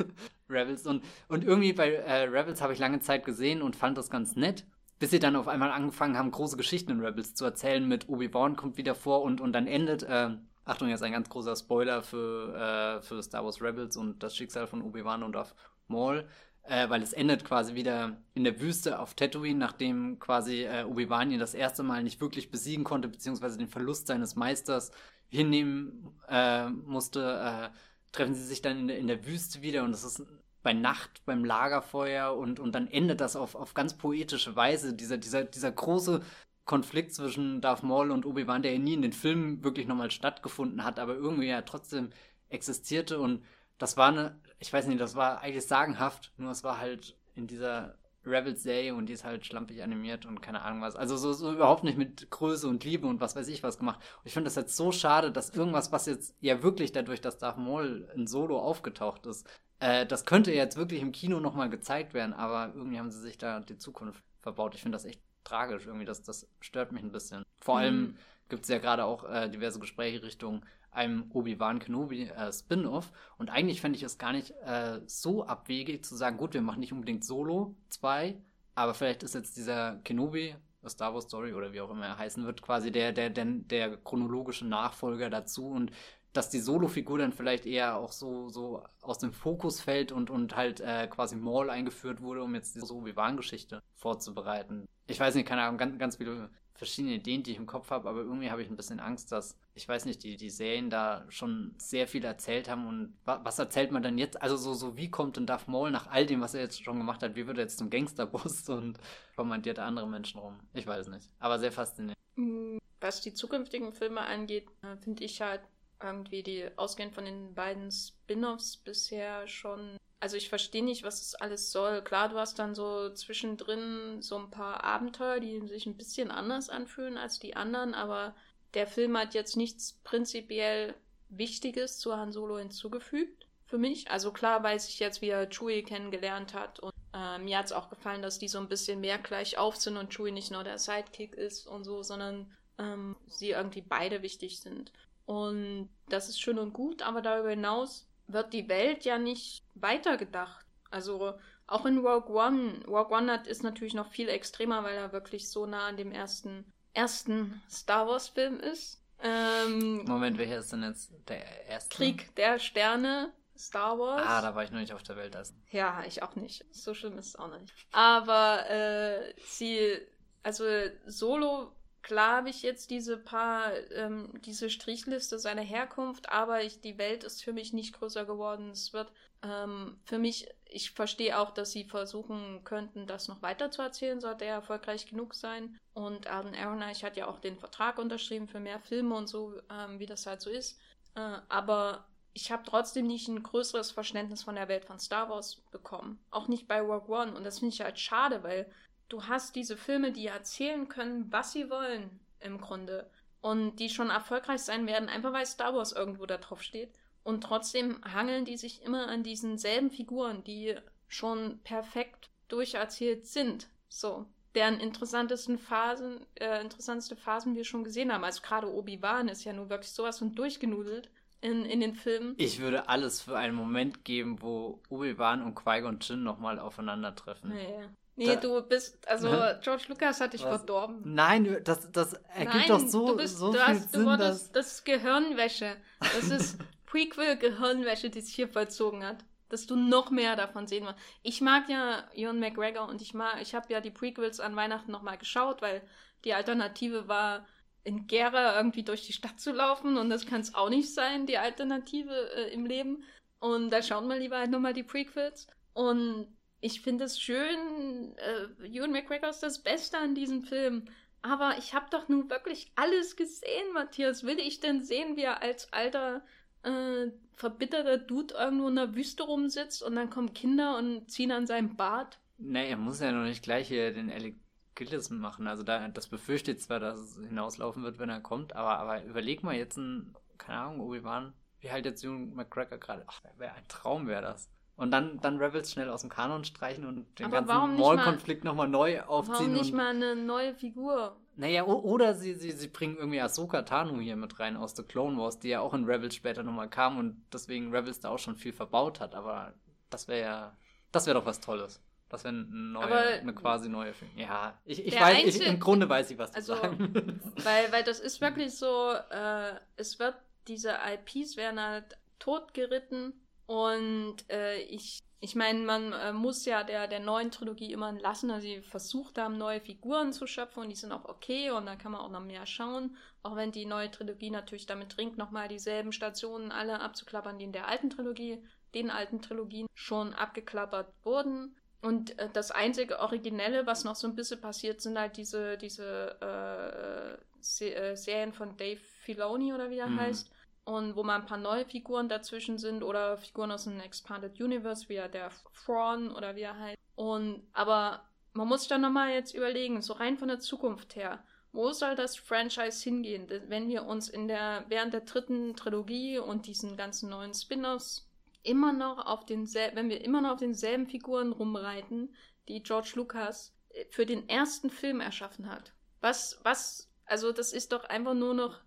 Rebels. Und, und irgendwie bei äh, Rebels habe ich lange Zeit gesehen und fand das ganz nett, bis sie dann auf einmal angefangen haben, große Geschichten in Rebels zu erzählen mit Obi-Wan kommt wieder vor und, und dann endet, äh, Achtung, jetzt ein ganz großer Spoiler für, äh, für Star Wars Rebels und das Schicksal von Obi-Wan und Darth Maul. Äh, weil es endet quasi wieder in der Wüste auf Tatooine, nachdem quasi äh, Obi-Wan ihn das erste Mal nicht wirklich besiegen konnte, beziehungsweise den Verlust seines Meisters hinnehmen äh, musste, äh, treffen sie sich dann in der, in der Wüste wieder und es ist bei Nacht beim Lagerfeuer und, und dann endet das auf, auf ganz poetische Weise. Dieser, dieser, dieser große Konflikt zwischen Darth Maul und Obi-Wan, der ja nie in den Filmen wirklich nochmal stattgefunden hat, aber irgendwie ja trotzdem existierte und das war eine, ich weiß nicht, das war eigentlich sagenhaft, nur es war halt in dieser Rebels-Serie und die ist halt schlampig animiert und keine Ahnung was. Also so, so überhaupt nicht mit Größe und Liebe und was weiß ich was gemacht. Und ich finde das jetzt so schade, dass irgendwas, was jetzt ja wirklich dadurch, dass Darth Maul in Solo aufgetaucht ist, äh, das könnte jetzt wirklich im Kino nochmal gezeigt werden, aber irgendwie haben sie sich da die Zukunft verbaut. Ich finde das echt tragisch irgendwie, das, das stört mich ein bisschen. Vor allem Mhm. gibt es ja gerade auch äh, diverse Gespräche Richtung einem Obi-Wan Kenobi äh, Spin-off. Und eigentlich fände ich es gar nicht äh, so abwegig zu sagen, gut, wir machen nicht unbedingt Solo 2, aber vielleicht ist jetzt dieser Kenobi, Star Wars Story oder wie auch immer er heißen wird, quasi der, der, der, der chronologische Nachfolger dazu und dass die Solo-Figur dann vielleicht eher auch so, so aus dem Fokus fällt und, und halt äh, quasi Maul eingeführt wurde, um jetzt diese Obi-Wan-Geschichte vorzubereiten. Ich weiß nicht, keine Ahnung, ganz, ganz viele verschiedene Ideen, die ich im Kopf habe, aber irgendwie habe ich ein bisschen Angst, dass, ich weiß nicht, die, die Serien da schon sehr viel erzählt haben und wa was erzählt man dann jetzt? Also so, so wie kommt denn Darth Maul nach all dem, was er jetzt schon gemacht hat, wie wird er jetzt zum Gangsterboss und kommandiert er andere Menschen rum? Ich weiß nicht, aber sehr faszinierend. Mm, Was die zukünftigen Filme angeht, äh, finde ich halt irgendwie die, ausgehend von den beiden Spin-offs bisher schon also ich verstehe nicht, was das alles soll. Klar, du hast dann so zwischendrin so ein paar Abenteuer, die sich ein bisschen anders anfühlen als die anderen, aber der Film hat jetzt nichts prinzipiell Wichtiges zu Han Solo hinzugefügt für mich. Also klar weiß ich jetzt, wie er Chewie kennengelernt hat und äh, mir hat es auch gefallen, dass die so ein bisschen mehr gleich auf sind und Chewie nicht nur der Sidekick ist und so, sondern ähm, sie irgendwie beide wichtig sind. Und das ist schön und gut, aber darüber hinaus wird die Welt ja nicht weitergedacht. Also auch in Rogue One. Rogue One hat, ist natürlich noch viel extremer, weil er wirklich so nah an dem ersten, ersten Star Wars-Film ist. Ähm, Moment, welcher ist denn jetzt der erste? Krieg der Sterne, Star Wars. Ah, da war ich noch nicht auf der Welt. Also. Ja, ich auch nicht. So schlimm ist es auch nicht. Aber äh, sie, also Solo klar habe ich jetzt diese paar, ähm, diese Strichliste seiner Herkunft, aber ich, die Welt ist für mich nicht größer geworden. Es wird ähm, für mich, ich verstehe auch, dass sie versuchen könnten, das noch weiter zu erzählen, sollte er erfolgreich genug sein. Und Arden Aronich hat ja auch den Vertrag unterschrieben für mehr Filme und so, ähm, wie das halt so ist. Äh, aber ich habe trotzdem nicht ein größeres Verständnis von der Welt von Star Wars bekommen. Auch nicht bei Rogue One. Und das finde ich halt schade, weil du hast diese Filme, die erzählen können, was sie wollen, im Grunde. Und die schon erfolgreich sein werden, einfach weil Star Wars irgendwo da drauf steht. Und trotzdem hangeln die sich immer an diesen selben Figuren, die schon perfekt durcherzählt sind. So. Deren interessantesten Phasen, äh, interessanteste Phasen wir schon gesehen haben. Also gerade Obi-Wan ist ja nur wirklich sowas von durchgenudelt in, in den Filmen. Ich würde alles für einen Moment geben, wo Obi-Wan und Qui-Gon Jinn nochmal aufeinandertreffen. Nee. Nee, da, du bist, also George Lucas hat dich was? verdorben. Nein, das, das ergibt Nein, doch so, bist, so viel hast, Sinn. Du wurdest, das ist Gehirnwäsche. Das ist Prequel-Gehirnwäsche, die sich hier vollzogen hat. Dass du noch mehr davon sehen wirst. Ich mag ja Ewan McGregor und ich mag, ich habe ja die Prequels an Weihnachten nochmal geschaut, weil die Alternative war, in Gera irgendwie durch die Stadt zu laufen und das kann es auch nicht sein, die Alternative äh, im Leben. Und da schauen wir lieber halt nochmal die Prequels. Und ich finde es schön, äh, Ewan McGregor ist das Beste an diesem Film. Aber ich habe doch nun wirklich alles gesehen, Matthias. Will ich denn sehen, wie er als alter, äh, verbitterter Dude irgendwo in der Wüste rumsitzt und dann kommen Kinder und ziehen an seinem Bart? Nee, er muss ja noch nicht gleich hier den Alec Gillis machen. Also da, das befürchtet zwar, dass es hinauslaufen wird, wenn er kommt, aber, aber überleg mal jetzt ein, keine Ahnung, Obi-Wan, wie halt jetzt Ewan McGregor gerade, ach, wäre ein Traum, wäre das. Und dann, dann Rebels schnell aus dem Kanon streichen und den Aber ganzen Maul-Konflikt nochmal neu aufziehen. Warum nicht mal eine neue Figur? Naja, oder sie, sie, sie bringen irgendwie Ahsoka Tano hier mit rein aus The Clone Wars, die ja auch in Rebels später nochmal kam und deswegen Rebels da auch schon viel verbaut hat. Aber das wäre ja, das wäre doch was Tolles. Das wäre eine, eine quasi neue Film. Ja, ich, ich weiß, ich, im Grunde weiß ich, was du also, sagen weil, weil das ist wirklich so, äh, es wird, diese IPs werden halt totgeritten und äh, ich, ich meine, man äh, muss ja der, der neuen Trilogie immer lassen, dass sie versucht haben, neue Figuren zu schöpfen und die sind auch okay und da kann man auch noch mehr schauen. Auch wenn die neue Trilogie natürlich damit dringt, nochmal dieselben Stationen alle abzuklappern, die in der alten Trilogie, den alten Trilogien schon abgeklappert wurden. Und äh, das einzige Originelle, was noch so ein bisschen passiert, sind halt diese, diese äh, Se äh, Serien von Dave Filoni oder wie er mhm. heißt und wo mal ein paar neue Figuren dazwischen sind oder Figuren aus dem Expanded Universe, wie der Thrawn oder wie er heißt. Und aber man muss sich dann nochmal jetzt überlegen, so rein von der Zukunft her, wo soll das Franchise hingehen, wenn wir uns in der während der dritten Trilogie und diesen ganzen neuen Spin-offs immer noch auf denselben, wenn wir immer noch auf denselben Figuren rumreiten, die George Lucas äh, für den ersten Film erschaffen hat. Was, was, also das ist doch einfach nur noch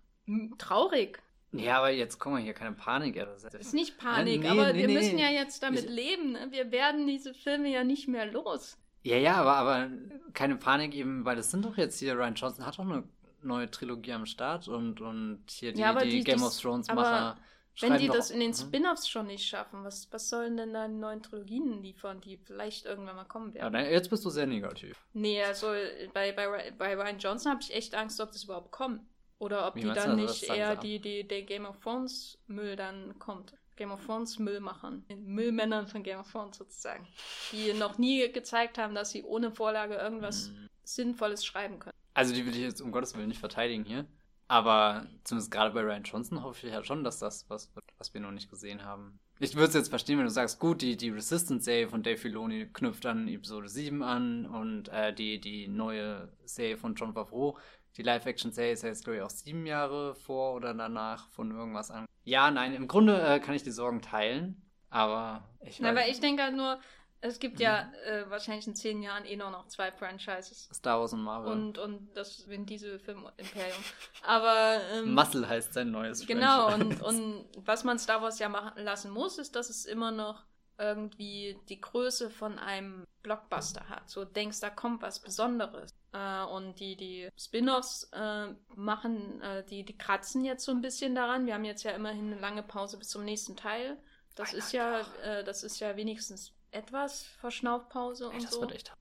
traurig. Ja, aber jetzt kommen wir hier keine Panik. Das ist nicht Panik, nee, aber nee, wir nee, müssen ja jetzt damit leben. Ne? Wir werden diese Filme ja nicht mehr los. Ja, ja, aber, aber keine Panik eben, weil das sind doch jetzt hier, Ryan Johnson hat doch eine neue Trilogie am Start und, und hier die, ja, die, die Game of Thrones Macher. Wenn die das in den mhm. Spin-offs schon nicht schaffen, was, was sollen denn da neuen Trilogien liefern, die vielleicht irgendwann mal kommen werden? Ja, jetzt bist du sehr negativ. Nee, also bei, bei, bei Ryan Johnson habe ich echt Angst, ob das überhaupt kommt. Oder ob Wie die dann nicht eher die, die, der Game of Thrones Müll dann kommt. Game of Thrones Müll machen. Müllmännern von Game of Thrones sozusagen. Die noch nie gezeigt haben, dass sie ohne Vorlage irgendwas mhm. Sinnvolles schreiben können. Also die will ich jetzt um Gottes Willen nicht verteidigen hier. Aber zumindest gerade bei Ryan Johnson hoffe ich ja schon, dass das was wird, was wir noch nicht gesehen haben. ich würde es jetzt verstehen, wenn du sagst, gut, die, die Resistance-Serie von Dave Filoni knüpft an Episode 7 an und äh, die, die neue Serie von John Favreau, die Live-Action-Serie ist ja jetzt, glaube ich, auch sieben Jahre vor oder danach von irgendwas an. Ja, nein, im Grunde äh, kann ich die Sorgen teilen, aber ich weiß. Aber ich denke halt nur, es gibt ja äh, wahrscheinlich in zehn Jahren eh nur noch zwei Franchises. Star Wars und Marvel. Und, und das Vin Diesel Film Imperium. Aber. Ähm, Muscle heißt sein neues Genau, und, und was man Star Wars ja machen lassen muss, ist, dass es immer noch irgendwie die Größe von einem Blockbuster hat. So denkst, da kommt was Besonderes. Äh, und die, die Spin-offs äh, machen, äh, die, die kratzen jetzt so ein bisschen daran. Wir haben jetzt ja immerhin eine lange Pause bis zum nächsten Teil. Das ist ja, äh, das ist ja wenigstens etwas Verschnaufpause und das so. Das wird echt.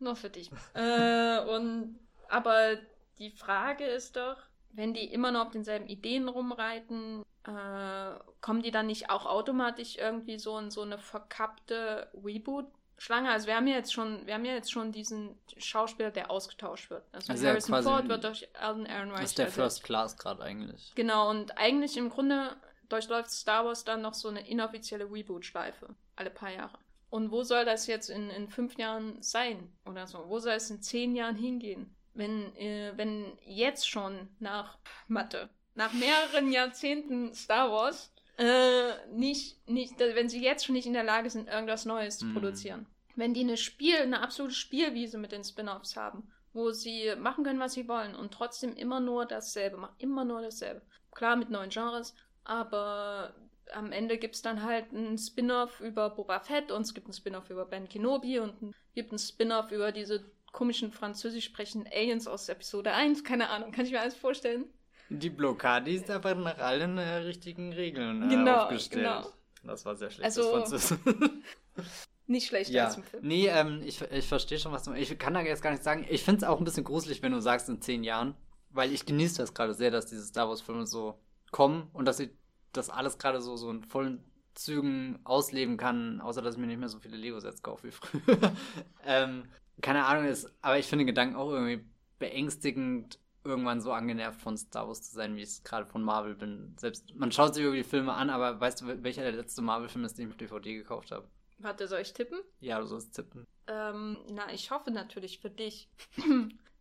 Nur für dich. äh, und aber die Frage ist doch, wenn die immer noch auf denselben Ideen rumreiten, äh, kommen die dann nicht auch automatisch irgendwie so in so eine verkappte Reboot-Schlange? Also wir haben ja jetzt schon, wir haben ja jetzt schon diesen Schauspieler, der ausgetauscht wird. Also, also Harrison ja Ford wird durch Alden Ehrenreich. Das ist der First Class gerade eigentlich. Genau, und eigentlich im Grunde durchläuft Star Wars dann noch so eine inoffizielle Reboot-Schleife. Alle paar Jahre. Und wo soll das jetzt in, in fünf Jahren sein oder so? Wo soll es in zehn Jahren hingehen? Wenn, äh, wenn jetzt schon nach Mathe, nach mehreren Jahrzehnten Star Wars, äh, nicht, nicht, wenn sie jetzt schon nicht in der Lage sind, irgendwas Neues zu mhm. produzieren. Wenn die eine Spiel, eine absolute Spielwiese mit den Spin-offs haben, wo sie machen können, was sie wollen und trotzdem immer nur dasselbe machen, immer nur dasselbe. Klar mit neuen Genres, aber am Ende gibt es dann halt einen Spin-off über Boba Fett und es gibt einen Spin-off über Ben Kenobi und es gibt einen Spin-off über diese komischen französisch sprechenden Aliens aus Episode 1. Keine Ahnung, kann ich mir alles vorstellen. Die Blockade ist aber nach allen äh, richtigen Regeln äh, genau, aufgestellt. Genau. Das war sehr schlecht. Also, Französisch. nicht schlecht ja. als im Film. Nee, ähm, ich, ich verstehe schon, was du Ich kann da jetzt gar nicht sagen. Ich finde es auch ein bisschen gruselig, wenn du sagst, in zehn Jahren. Weil ich genieße das gerade sehr, dass diese Star Wars-Filme so kommen und dass sie das alles gerade so, so in vollen Zügen ausleben kann, außer dass ich mir nicht mehr so viele Lego-Sets kaufe wie früher. ähm, keine Ahnung, ist, aber ich finde den Gedanken auch irgendwie beängstigend, irgendwann so angenervt von Star Wars zu sein, wie ich es gerade von Marvel bin. Selbst, man schaut sich irgendwie die Filme an, aber weißt du, welcher der letzte Marvel-Film ist, den ich auf DVD gekauft habe? Warte, soll ich tippen? Ja, du sollst tippen. Ähm, na, ich hoffe natürlich für dich.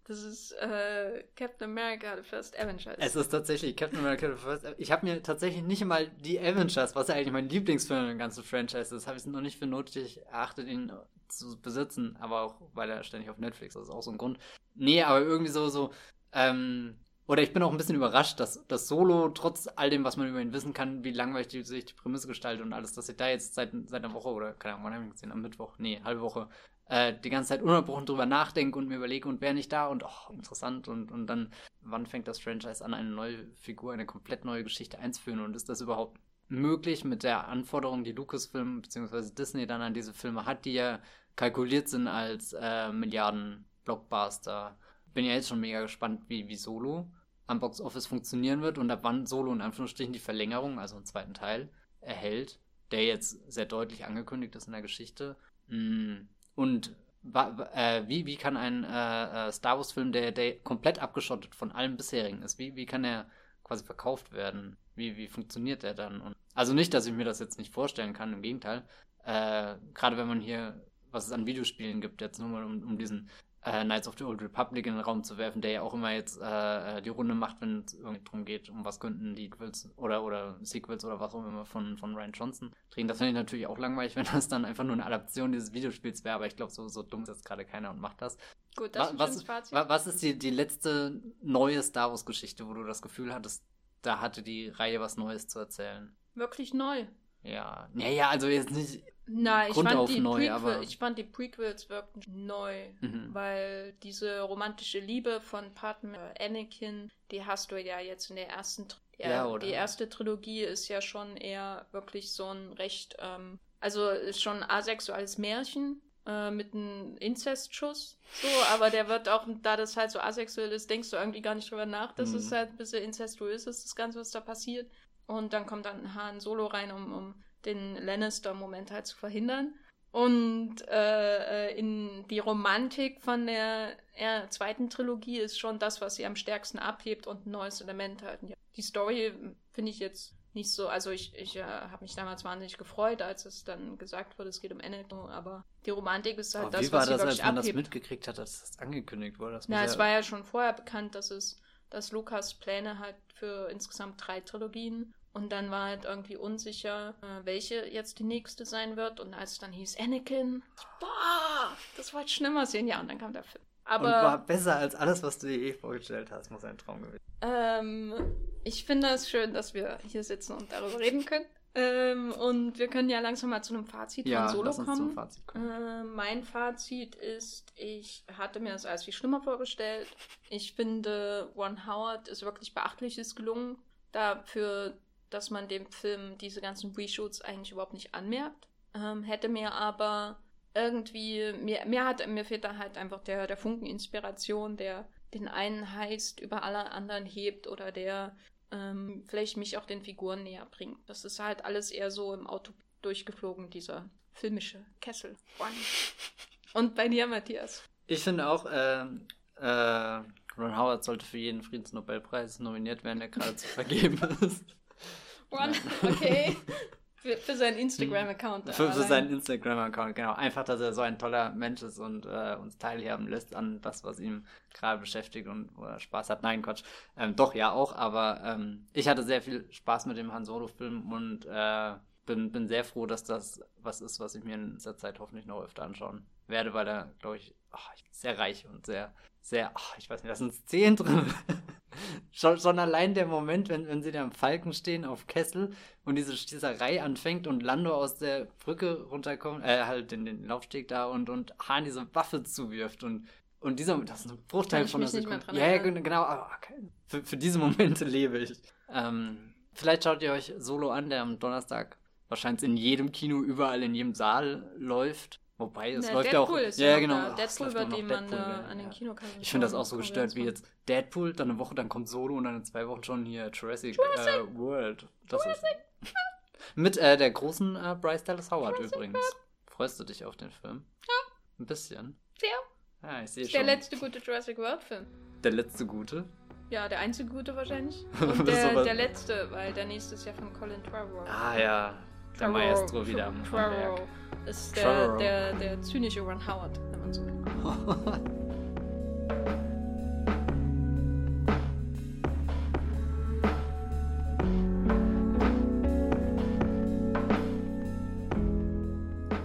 Das ist äh, Captain America, The First Avengers. Es ist tatsächlich Captain America, The First Avengers. Ich habe mir tatsächlich nicht einmal die Avengers, was ja eigentlich mein Lieblingsfilm im ganzen Franchise ist, habe ich es noch nicht für nötig erachtet, ihn zu besitzen. Aber auch, weil er ständig auf Netflix ist, das ist auch so ein Grund. Nee, aber irgendwie so, so, ähm, oder ich bin auch ein bisschen überrascht, dass das Solo, trotz all dem, was man über ihn wissen kann, wie langweilig sich die Prämisse gestaltet und alles, dass ich da jetzt seit, seit einer Woche oder, keine Ahnung, wann habe ich gesehen, am Mittwoch, nee, halbe Woche, äh, die ganze Zeit ununterbrochen drüber nachdenke und mir überlege, und wer nicht da und oh, interessant und, und dann, wann fängt das Franchise an, eine neue Figur, eine komplett neue Geschichte einzuführen und ist das überhaupt möglich mit der Anforderung, die Lucasfilm bzw. Disney dann an diese Filme hat, die ja kalkuliert sind als äh, Milliarden-Blockbuster. Bin ja jetzt schon mega gespannt, wie, wie Solo am Box Office funktionieren wird und ab wann Solo in Anführungsstrichen die Verlängerung, also einen zweiten Teil, erhält, der jetzt sehr deutlich angekündigt ist in der Geschichte. Mm und äh, wie, wie kann ein äh, äh, Star Wars-Film, der, der komplett abgeschottet von allem bisherigen ist, wie, wie kann er quasi verkauft werden? Wie, wie funktioniert der dann? Und, also nicht, dass ich mir das jetzt nicht vorstellen kann, im Gegenteil. Äh, Gerade wenn man hier, was es an Videospielen gibt, jetzt nur mal um, um diesen äh, Knights of the Old Republic in den Raum zu werfen, der ja auch immer jetzt äh, äh die Runde macht, wenn es irgendwie darum geht, um was könnten die Sequels oder, oder Sequels oder was auch immer von, von Ryan Johnson drehen. Das finde ich natürlich auch langweilig, wenn das dann einfach nur eine Adaption dieses Videospiels wäre, aber ich glaube, so, so dumm ist jetzt gerade keiner und macht das. Gut, das was, ist was, was ist die, die letzte neue Star Wars-Geschichte, wo du das Gefühl hattest, da hatte die Reihe was Neues zu erzählen? Wirklich neu. Ja, naja, also jetzt nicht Nein, ich fand, die neu, aber... ich fand die Prequels wirklich neu, mhm. weil diese romantische Liebe von Partner Anakin, die hast du ja jetzt in der ersten, ja, ja die erste Trilogie ist ja schon eher wirklich so ein recht, ähm, also ist schon ein asexuelles Märchen äh, mit einem Inzestschuss, so, aber der wird auch, da das halt so asexuell ist, denkst du irgendwie gar nicht drüber nach, dass mhm. es halt ein bisschen incestuös ist, das Ganze, was da passiert. Und dann kommt dann Han Solo rein, um, um den Lannister-Moment halt zu verhindern. Und äh, in die Romantik von der äh, zweiten Trilogie ist schon das, was sie am stärksten abhebt und ein neues Element halt. Ja. Die Story finde ich jetzt nicht so, also ich, ich äh, habe mich damals wahnsinnig gefreut, als es dann gesagt wurde, es geht um Anakin, aber die Romantik ist halt Aber das, wie war was sie das, wirklich als man das abhebt. mitgekriegt hat, dass das angekündigt wurde? Das Na, es war ja schon vorher bekannt, dass es, dass Lukas Pläne hat für insgesamt drei Trilogien. Und dann war halt irgendwie unsicher, äh, welche jetzt die nächste sein wird. Und als es dann hieß Anakin, boah, das wollte ich schlimmer sehen. Ja, und dann kam der Film. und war Aber besser als alles, was du dir je vorgestellt hast, muss ein Traum gewesen ähm, ich finde es schön, dass wir hier sitzen und darüber reden können. Ähm, und wir können ja langsam mal zu einem Fazit Ja, von Solo lass uns kommen. zum Fazit kommen. Äh, mein Fazit ist, ich hatte mir das alles viel schlimmer vorgestellt. Ich finde, Ron Howard ist wirklich Beachtliches gelungen. Dafür, dass man dem Film diese ganzen Reshoots eigentlich überhaupt nicht anmerkt. Ähm, hätte mir aber irgendwie, mir, mir, hat, mir fehlt da halt einfach der, der Funken Inspiration, der den einen heißt, über alle anderen hebt oder der ähm, vielleicht mich auch den Figuren näher bringt. Das ist halt alles eher so im Auto durchgeflogen, dieser filmische Kessel. Und bei dir, Matthias. Ich finde auch, ähm, äh, Ron Howard sollte für jeden Friedensnobelpreis nominiert werden, der gerade zu vergeben ist. One, okay. Für, für seinen Instagram-Account. Für, für seinen Instagram-Account, genau. Einfach, dass er so ein toller Mensch ist und äh, uns teilhaben lässt an das, was ihm gerade beschäftigt und wo er Spaß hat. Nein, Quatsch. Ähm, doch, ja, auch, aber ähm, ich hatte sehr viel Spaß mit dem Han Solo-Film und äh, bin, bin sehr froh, dass das was ist, was ich mir in dieser Zeit hoffentlich noch öfter anschauen werde, weil er, glaube ich, ach, sehr reich und sehr, sehr, ach, ich weiß nicht, da sind Szenen drin. schon, schon allein der Moment, wenn, wenn sie da am Falken stehen auf Kessel und diese Schießerei anfängt und Lando aus der Brücke runterkommt, äh, halt in den Laufsteg da und, und Han diese Waffe zuwirft und, und dieser, das ist ein Bruchteil von mehr Sekunde. Ja, ja, genau, aber okay. für, für diese Momente lebe ich. Ähm, vielleicht schaut ihr euch Solo an, der am Donnerstag wahrscheinlich in jedem Kino, überall in jedem Saal läuft. Wobei, es Na, läuft ja auch. Deadpool ist ja, genau. Ach, Deadpool wird noch dem an, Deadpool, der, an den ja. Kinokassen. Ich finde das auch so gestört wie 23. jetzt Deadpool, dann eine Woche, dann kommt Solo und dann in zwei Wochen schon hier Jurassic, Äh, World. Das ist mit äh, der großen äh, Bryce Dallas Howard übrigens. Freust du dich auf den Film? Ja. Ein bisschen. Sehr. Ja, ich sehe schon. der letzte gute Jurassic World-Film. der letzte gute. Ja, der einzige gute wahrscheinlich. Und der, der letzte, weil der nächste ist ja von Colin Trevorrow. Ah ja. Der Trevorrow. Maestro wieder am am Werk. ist der, der, der zynische Ron Howard, wenn man so will.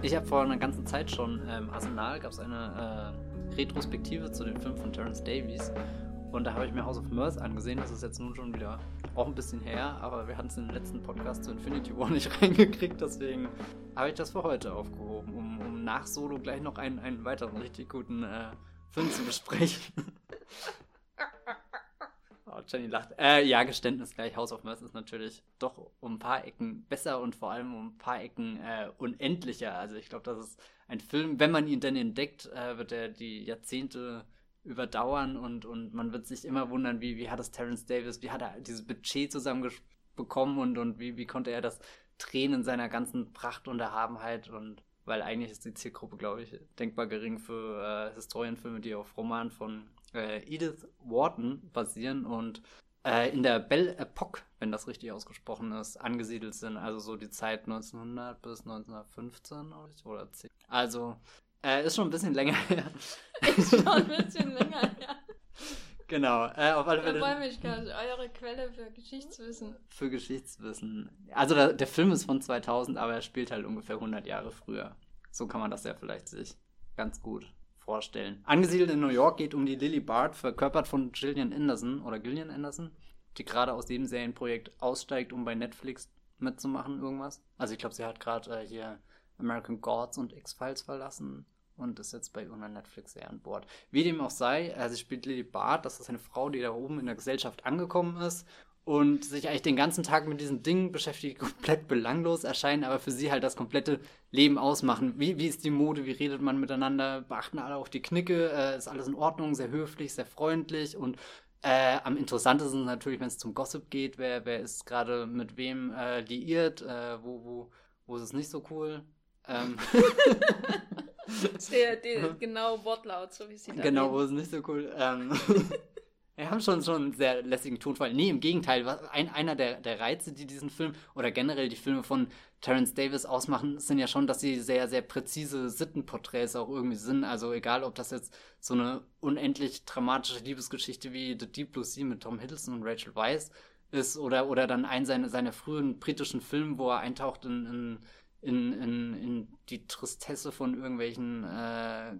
Ich habe vor einer ganzen Zeit schon im Arsenal gab es eine äh, Retrospektive zu dem Film von Terence Davies. Und da habe ich mir House of Mirth angesehen. Das ist jetzt nun schon wieder auch ein bisschen her, aber wir hatten es den letzten Podcast zu Infinity War nicht reingekriegt. Deswegen habe ich das für heute aufgehoben, um, um nach Solo gleich noch einen, einen weiteren richtig guten äh, Film zu besprechen. Oh, Jenny lacht. Äh, ja, Geständnis gleich. House of Mirth ist natürlich doch um ein paar Ecken besser und vor allem um ein paar Ecken äh, unendlicher. Also ich glaube, das ist ein Film, wenn man ihn denn entdeckt, äh, wird er die Jahrzehnte überdauern und, und man wird sich immer wundern, wie, wie hat es Terence Davis, wie hat er dieses Budget zusammenbekommen und, und wie, wie konnte er das drehen in seiner ganzen Pracht und Erhabenheit und weil eigentlich ist die Zielgruppe, glaube ich, denkbar gering für äh, Historienfilme, die auf Roman von äh, Edith Wharton basieren und äh, in der Belle Epoque, wenn das richtig ausgesprochen ist, angesiedelt sind. Also so die Zeit 1900 bis 1915 glaub ich, oder 10. Also äh, ist schon ein bisschen länger her. Ist schon ein bisschen länger her. genau, äh, auf alle Da freue Fälle mich gerade. Eure Quelle für Geschichtswissen. für Geschichtswissen. Also der, der Film ist von 2000, aber er spielt halt ungefähr 100 Jahre früher. So kann man das ja vielleicht sich ganz gut vorstellen. Angesiedelt in New York geht um die Lily Bart, verkörpert von Gillian Anderson oder Gillian Anderson, die gerade aus dem Serienprojekt aussteigt, um bei Netflix mitzumachen, irgendwas. Also ich glaube, sie hat gerade äh, hier American Gods und X-Files verlassen und ist jetzt bei irgendeiner Netflix-Serie an Bord. Wie dem auch sei, sie spielt Lily Bart, das ist eine Frau, die da oben in der Gesellschaft angekommen ist und sich eigentlich den ganzen Tag mit diesen Dingen beschäftigt, komplett belanglos erscheinen, aber für sie halt das komplette Leben ausmachen. Wie, wie ist die Mode, wie redet man miteinander, beachten alle auf die Knicke, äh, ist alles in Ordnung, sehr höflich, sehr freundlich und äh, am interessantesten ist natürlich, wenn es zum Gossip geht, wer, wer ist gerade mit wem äh, liiert, äh, wo, wo, wo ist es nicht so cool. Ähm, Der, der genau Wortlaut, so wie sie da genau, wo ist es nicht so cool. Ähm, Wir haben schon, schon einen sehr lässigen Tonfall. Nee, im Gegenteil. Ein, einer der, der Reize, die diesen Film oder generell die Filme von Terence Davis ausmachen, sind ja schon, dass sie sehr, sehr präzise Sittenporträts auch irgendwie sind. Also egal, ob das jetzt so eine unendlich dramatische Liebesgeschichte wie The Deep Blue Sea mit Tom Hiddleston und Rachel Weisz ist oder, oder dann ein seiner seine frühen britischen Filme, wo er eintaucht in, in, in, in, in die Tristesse von irgendwelchen äh,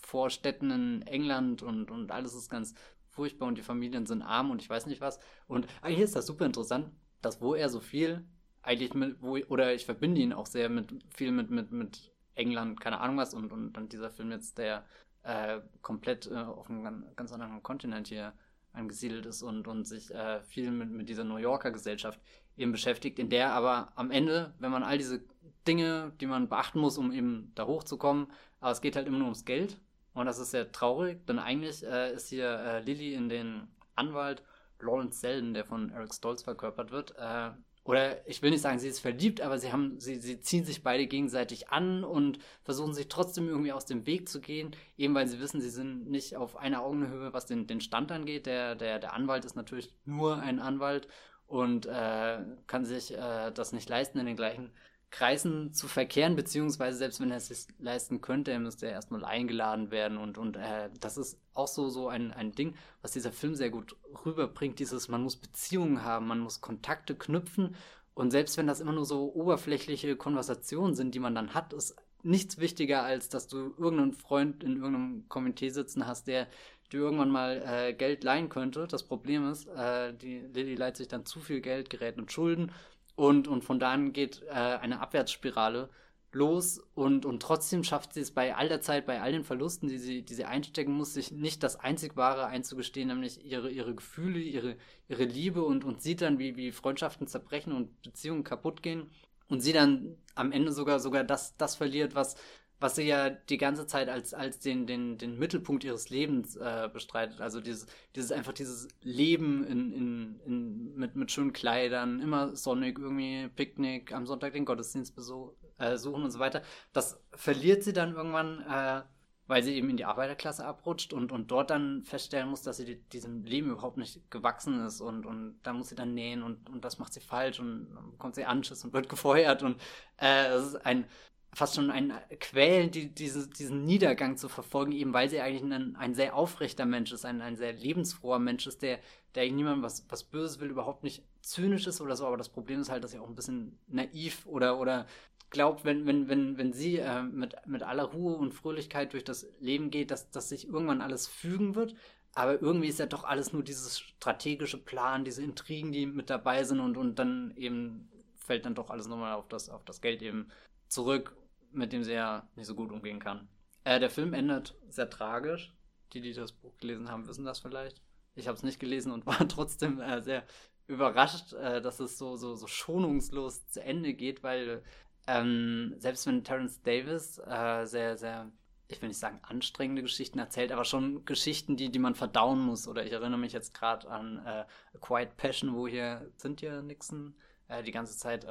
Vorstädten in England und, und alles ist ganz furchtbar und die Familien sind arm und ich weiß nicht was. Und eigentlich ist das super interessant, dass wo er so viel eigentlich mit, wo, oder ich verbinde ihn auch sehr mit viel mit, mit, mit England, keine Ahnung was, und, und dann dieser Film jetzt, der äh, komplett äh, auf einem ganz anderen Kontinent hier angesiedelt ist und, und sich äh, viel mit, mit dieser New Yorker Gesellschaft eben beschäftigt, in der aber am Ende, wenn man all diese Dinge, die man beachten muss, um eben da hochzukommen, aber es geht halt immer nur ums Geld und das ist sehr traurig, denn eigentlich äh, ist hier äh, Lilly in den Anwalt Lawrence Selden, der von Eric Stoltz verkörpert wird. Äh, oder ich will nicht sagen, sie ist verliebt, aber sie haben, sie, sie ziehen sich beide gegenseitig an und versuchen sich trotzdem irgendwie aus dem Weg zu gehen, eben weil sie wissen, sie sind nicht auf einer Augenhöhe, was den, den Stand angeht. Der, der, der Anwalt ist natürlich nur ein Anwalt und äh, kann sich äh, das nicht leisten, in den gleichen Kreisen zu verkehren, beziehungsweise selbst wenn er es sich leisten könnte, müsste er erstmal eingeladen werden und, und äh, das ist auch so, so ein, ein Ding, was dieser Film sehr gut rüberbringt, dieses, man muss Beziehungen haben, man muss Kontakte knüpfen und selbst wenn das immer nur so oberflächliche Konversationen sind, die man dann hat, ist nichts wichtiger, als dass du irgendeinen Freund in irgendeinem Komitee sitzen hast, der dir irgendwann mal äh, Geld leihen könnte. Das Problem ist, äh, die Lilly leiht sich dann zu viel Geld, gerät in Schulden und, und von da an geht äh, eine Abwärtsspirale los und, und trotzdem schafft sie es bei all der Zeit, bei all den Verlusten, die sie, die sie einstecken muss, sich nicht das einzig Wahre einzugestehen, nämlich ihre, ihre Gefühle, ihre, ihre Liebe und, und sieht dann, wie, wie Freundschaften zerbrechen und Beziehungen kaputt gehen und sie dann am Ende sogar, sogar das, das verliert, was, was sie ja die ganze Zeit als, als den, den, den Mittelpunkt ihres Lebens äh, bestreitet. Also dieses, dieses einfach dieses Leben in, in, in, mit, mit schönen Kleidern, immer sonnig, irgendwie Picknick, am Sonntag den Gottesdienst besuchen äh, und so weiter. Das verliert sie dann irgendwann, äh, weil sie eben in die Arbeiterklasse abrutscht und, und dort dann feststellen muss, dass sie die, diesem Leben überhaupt nicht gewachsen ist und, und da muss sie dann nähen und, und das macht sie falsch und dann bekommt sie Anschiss und wird gefeuert und äh, es ist ein fast schon ein Quälen, die, diese, diesen Niedergang zu verfolgen, eben weil sie eigentlich ein, ein sehr aufrechter Mensch ist, ein, ein sehr lebensfroher Mensch ist, der, der niemandem was, was Böses will, überhaupt nicht zynisch ist oder so, aber das Problem ist halt, dass er auch ein bisschen naiv oder, oder glaubt, wenn, wenn, wenn, wenn sie äh, mit, mit aller Ruhe und Fröhlichkeit durch das Leben geht, dass, dass sich irgendwann alles fügen wird. Aber irgendwie ist ja doch alles nur dieses strategische Plan, diese Intrigen, die mit dabei sind und, und dann eben fällt dann doch alles nochmal auf das, auf das Geld eben zurück mit dem sie ja nicht so gut umgehen kann. Äh, der Film endet sehr tragisch. Die, die das Buch gelesen haben, wissen das vielleicht. Ich habe es nicht gelesen und war trotzdem äh, sehr überrascht, äh, dass es so, so, so schonungslos zu Ende geht, weil ähm, selbst wenn Terence Davis äh, sehr, sehr, ich will nicht sagen anstrengende Geschichten erzählt, aber schon Geschichten, die, die man verdauen muss. Oder ich erinnere mich jetzt gerade an äh, A Quiet Passion, wo hier Cynthia Nixon äh, die ganze Zeit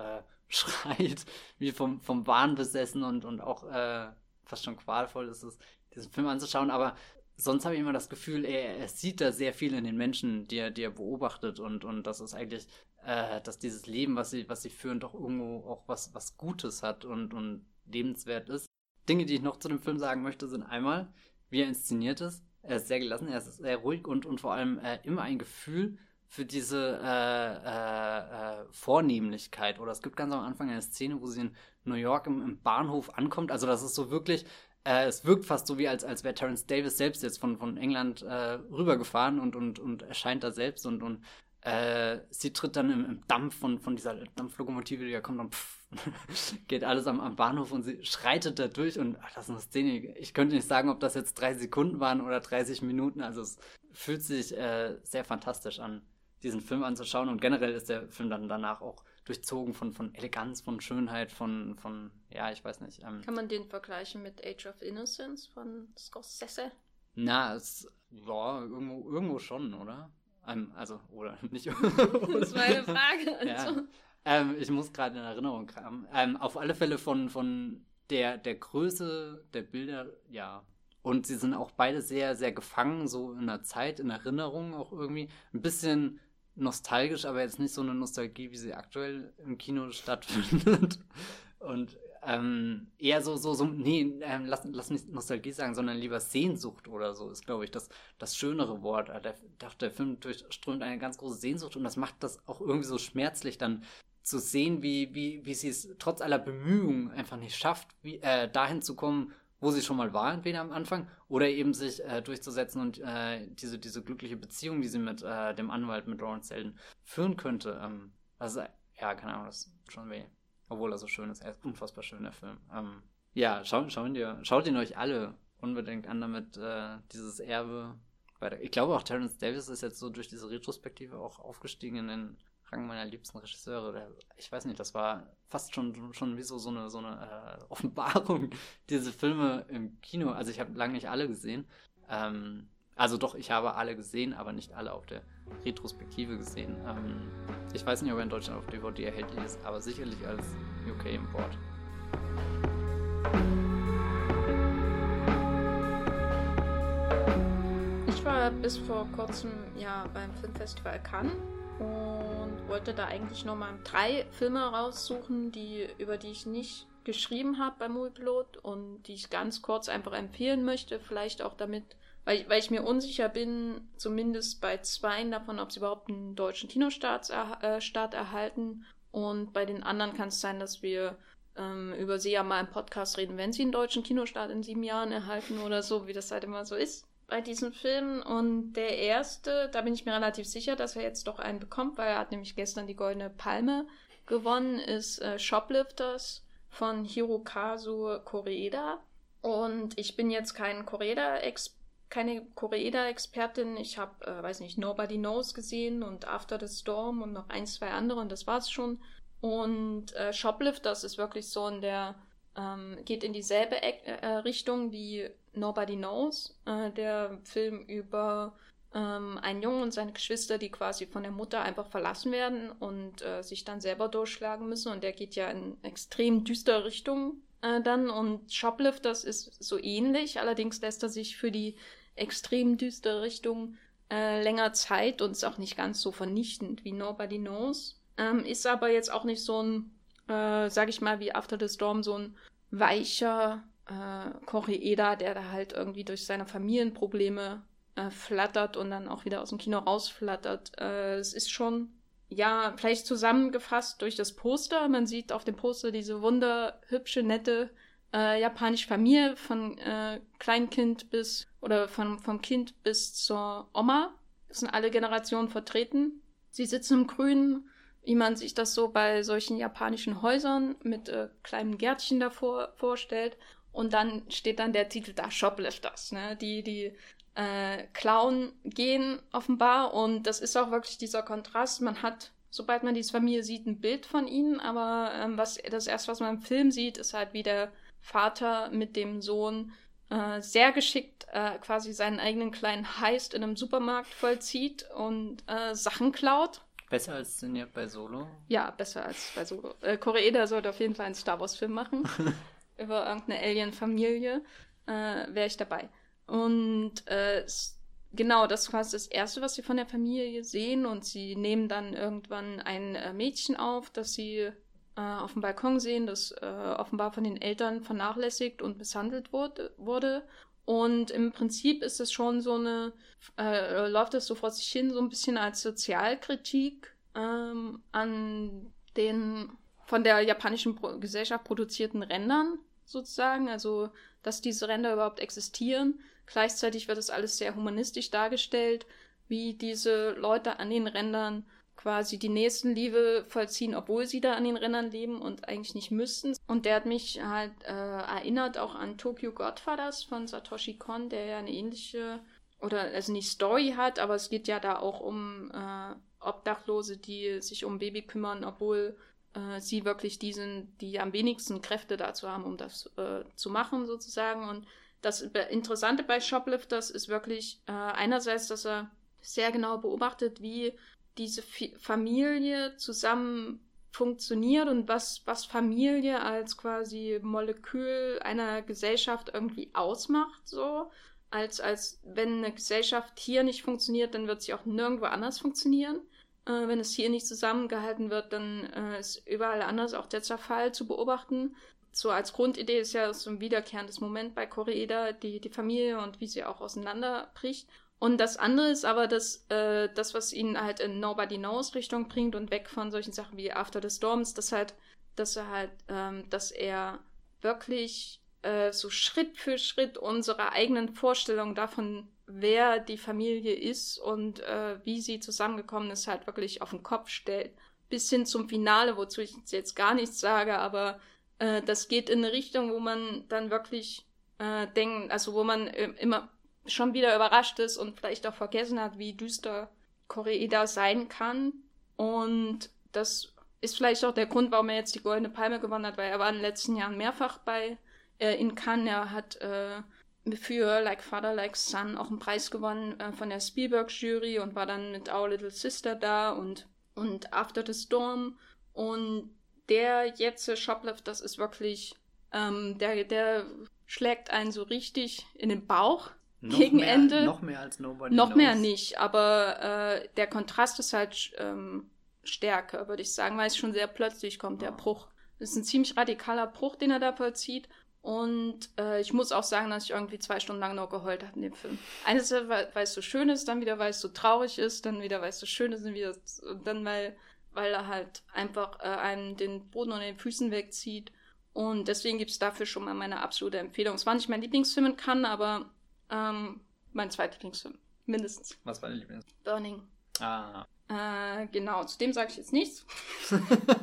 schreit, wie vom, vom Wahn besessen und, und auch äh, fast schon qualvoll ist es, diesen Film anzuschauen. Aber sonst habe ich immer das Gefühl, er, er, sieht da sehr viel in den Menschen, die er, die er beobachtet und, und das ist eigentlich, äh, dass dieses Leben, was sie, was sie führen, doch irgendwo auch was, was Gutes hat und, und lebenswert ist. Dinge, die ich noch zu dem Film sagen möchte, sind einmal, wie er inszeniert ist. Er ist sehr gelassen, er ist sehr ruhig und, und vor allem äh, immer ein Gefühl für diese äh, äh, äh, Vornehmlichkeit. Oder es gibt ganz am Anfang eine Szene, wo sie in New York im, im Bahnhof ankommt. Also das ist so wirklich, äh, es wirkt fast so wie als, als wäre Terence Davis selbst jetzt von, von England äh, rübergefahren und, und, und erscheint da selbst und, und äh, sie tritt dann im, im, Dampf von, von dieser Dampflokomotive, die da kommt, dann pff, geht alles am, am, Bahnhof und sie schreitet da durch und ach, das ist eine Szene. Ich könnte nicht sagen, ob das jetzt drei Sekunden waren oder 30 Minuten. Also es fühlt sich sehr fantastisch an diesen Film anzuschauen. Und generell ist der Film dann danach auch durchzogen von, von Eleganz, von Schönheit, von, von ja, ich weiß nicht. Ähm, Kann man den vergleichen mit Age of Innocence von Scorsese? Na, es, ja, irgendwo, irgendwo schon, oder? Ähm, also, oder nicht. das ist meine Frage. Also. Ja. Ähm, ich muss gerade in Erinnerung kramen. Ähm, auf alle Fälle von, von der, der Größe der Bilder, ja, Und sie sind auch beide sehr, sehr gefangen, so in der Zeit, in Erinnerung auch irgendwie. Ein bisschen nostalgisch, aber jetzt nicht so eine Nostalgie, wie sie aktuell im Kino stattfindet. Und ähm, eher so, so, so, nee, ähm, lass, lass nicht Nostalgie sagen, sondern lieber Sehnsucht oder so, ist, glaube ich, das, das schönere Wort. Äh, der, der Film durchströmt eine ganz große Sehnsucht und das macht das auch irgendwie so schmerzlich, dann zu sehen, wie, wie, wie sie es trotz aller Bemühungen einfach nicht schafft, wie, äh, dahin zu kommen, wo sie schon mal war, entweder am Anfang, oder eben sich äh, durchzusetzen und äh, diese, diese glückliche Beziehung, die sie mit äh, dem Anwalt, mit Lawrence Selden, führen könnte. Ähm, also, ja, keine Ahnung, das ist schon weh. Obwohl er so schön ist. Er ist unfassbar schön, der Film. Ähm, ja, schau, schau ihn dir, schaut ihn euch alle unbedingt an, damit äh, dieses Erbe weiter. Ich glaube auch Terence Davis ist jetzt so durch diese Retrospektive auch aufgestiegen in den Rang meiner liebsten Regisseure. Der, ich weiß nicht, das war fast schon, schon wie so, so eine, so eine äh, Offenbarung, diese Filme im Kino. Also ich habe lange nicht alle gesehen. Ähm, also doch, ich habe alle gesehen, aber nicht alle auf der Retrospektive gesehen. Ähm, ich weiß nicht, ob er in Deutschland auf DVD erhältlich ist, aber sicherlich als UK-Import. Ich war bis vor kurzem ja beim Filmfestival Cannes und wollte da eigentlich nochmal drei Filme raussuchen, die, über die ich nicht geschrieben habe beim Moviepilot und die ich ganz kurz einfach empfehlen möchte, vielleicht auch damit weil, weil ich mir unsicher bin, zumindest bei zweien davon, ob sie überhaupt einen deutschen Kinostart äh, Start erhalten. Und bei den anderen kann es sein, dass wir ähm, über sie ja mal im Podcast reden, wenn sie einen deutschen Kinostart in sieben Jahren erhalten oder so, wie das halt immer so ist bei diesen Filmen. Und der erste, da bin ich mir relativ sicher, dass er jetzt doch einen bekommt, weil er hat nämlich gestern die Goldene Palme gewonnen, ist äh, Shoplifters von Hirokazu Koreeda. Und ich bin jetzt kein Koreeda-Experte keine Koreeda-Expertin. Ich habe, äh, weiß nicht, Nobody Knows gesehen und After the Storm und noch ein, zwei andere und das war's schon. Und äh, Shoplifters ist wirklich so in der, ähm, geht in dieselbe e äh, Richtung wie Nobody Knows, äh, der Film über ähm, einen Jungen und seine Geschwister, die quasi von der Mutter einfach verlassen werden und äh, sich dann selber durchschlagen müssen. Und der geht ja in extrem düstere Richtung äh, dann. Und Shoplifters ist so ähnlich, allerdings lässt er sich für die extrem düstere Richtung äh, länger Zeit und ist auch nicht ganz so vernichtend wie Nobody Knows. Ähm, ist aber jetzt auch nicht so ein, äh, sag ich mal, wie After the Storm, so ein weicher äh, Koreeda, der da halt irgendwie durch seine Familienprobleme äh, flattert und dann auch wieder aus dem Kino rausflattert. Äh, es ist schon, ja, vielleicht zusammengefasst durch das Poster. Man sieht auf dem Poster diese wunderhübsche, nette äh, japanische Familie von äh, Kleinkind bis oder von, vom Kind bis zur Oma. Das sind alle Generationen vertreten. Sie sitzen im Grünen, wie man sich das so bei solchen japanischen Häusern mit äh, kleinen Gärtchen davor vorstellt. Und dann steht dann der Titel da, Shoplifters, ne? Die, die äh, klauen gehen offenbar. Und das ist auch wirklich dieser Kontrast. Man hat, sobald man diese Familie sieht, ein Bild von ihnen, aber ähm, was das erste, was man im Film sieht, ist halt, wie der Vater mit dem Sohn äh, sehr geschickt äh, quasi seinen eigenen kleinen Heist in einem Supermarkt vollzieht und äh, Sachen klaut. Besser als denn bei Solo? Ja, besser als bei Solo. Äh, Koreeda sollte auf jeden Fall einen Star Wars-Film machen. über irgendeine Alien-Familie. Äh, Wäre ich dabei. Und äh, genau, das ist quasi das Erste, was sie von der Familie sehen. Und sie nehmen dann irgendwann ein äh, Mädchen auf, das sie äh, auf dem Balkon sehen, das äh, offenbar von den Eltern vernachlässigt und misshandelt wurde. wurde. Und im Prinzip ist es schon so eine, äh, läuft das so vor sich hin, so ein bisschen als Sozialkritik ähm, an den von der japanischen Pro Gesellschaft produzierten Rändern sozusagen, also dass diese Ränder überhaupt existieren. Gleichzeitig wird es alles sehr humanistisch dargestellt, wie diese Leute an den Rändern quasi die Nächstenliebe vollziehen, obwohl sie da an den Rändern leben und eigentlich nicht müssten. Und der hat mich halt äh, erinnert auch an Tokyo Godfathers von Satoshi Kon, der ja eine ähnliche oder also nicht Story hat, aber es geht ja da auch um äh, Obdachlose, die sich um Baby kümmern, obwohl äh, sie wirklich diesen, die am wenigsten Kräfte dazu haben, um das äh, zu machen sozusagen. Und das Interessante bei Shoplifters ist wirklich äh, einerseits, dass er sehr genau beobachtet, wie diese Familie zusammen funktioniert und was, was Familie als quasi Molekül einer Gesellschaft irgendwie ausmacht, so. Als, als wenn eine Gesellschaft hier nicht funktioniert, dann wird sie auch nirgendwo anders funktionieren. Äh, wenn es hier nicht zusammengehalten wird, dann äh, ist überall anders auch der Zerfall zu beobachten. So als Grundidee ist ja so ein wiederkehrendes Moment bei Koreeda, die, die Familie und wie sie auch auseinanderbricht. Und das andere ist aber das, äh, das, was ihn halt in Nobody Knows Richtung bringt und weg von solchen Sachen wie After the Storms, dass halt, dass er halt, ähm, dass er wirklich äh, so Schritt für Schritt unsere eigenen Vorstellungen davon, wer die Familie ist und äh, wie sie zusammengekommen ist, halt wirklich auf den Kopf stellt. Bis hin zum Finale, wozu ich jetzt gar nichts sage, aber äh, das geht in eine Richtung, wo man dann wirklich äh, denkt, also wo man äh, immer schon wieder überrascht ist und vielleicht auch vergessen hat, wie düster Koreeda sein kann. Und das ist vielleicht auch der Grund, warum er jetzt die Goldene Palme gewonnen hat, weil er war in den letzten Jahren mehrfach bei äh, in Cannes. Er hat äh, für Like Father, Like Son auch einen Preis gewonnen äh, von der Spielberg-Jury und war dann mit Our Little Sister da und, und After the Storm. Und der jetzt Shoplift, das ist wirklich, ähm, der, der schlägt einen so richtig in den Bauch noch gegen mehr, Ende. Noch mehr als Nobody Noch knows. mehr nicht, aber äh, der Kontrast ist halt ähm, stärker, würde ich sagen, weil es schon sehr plötzlich kommt, der. Bruch. Das ist ein ziemlich radikaler Bruch, den er da vollzieht. Und äh, ich muss auch sagen, dass ich irgendwie zwei Stunden lang nur geheult habe in dem Film. Einerseits, weil, weil es so schön ist, dann wieder, weil es so traurig ist, dann wieder, weil es so schön ist, und, wieder, und dann, weil, weil er halt einfach äh, einem den Boden unter den Füßen wegzieht. Und deswegen gibt es dafür schon mal meine absolute Empfehlung. Es war nicht mein Lieblingsfilm in Cannes, aber ähm, mein zweitlieblingsfilm. Mindestens. Was war dein Lieblings? Burning. Ah. Äh, genau, zu dem sage ich jetzt nichts.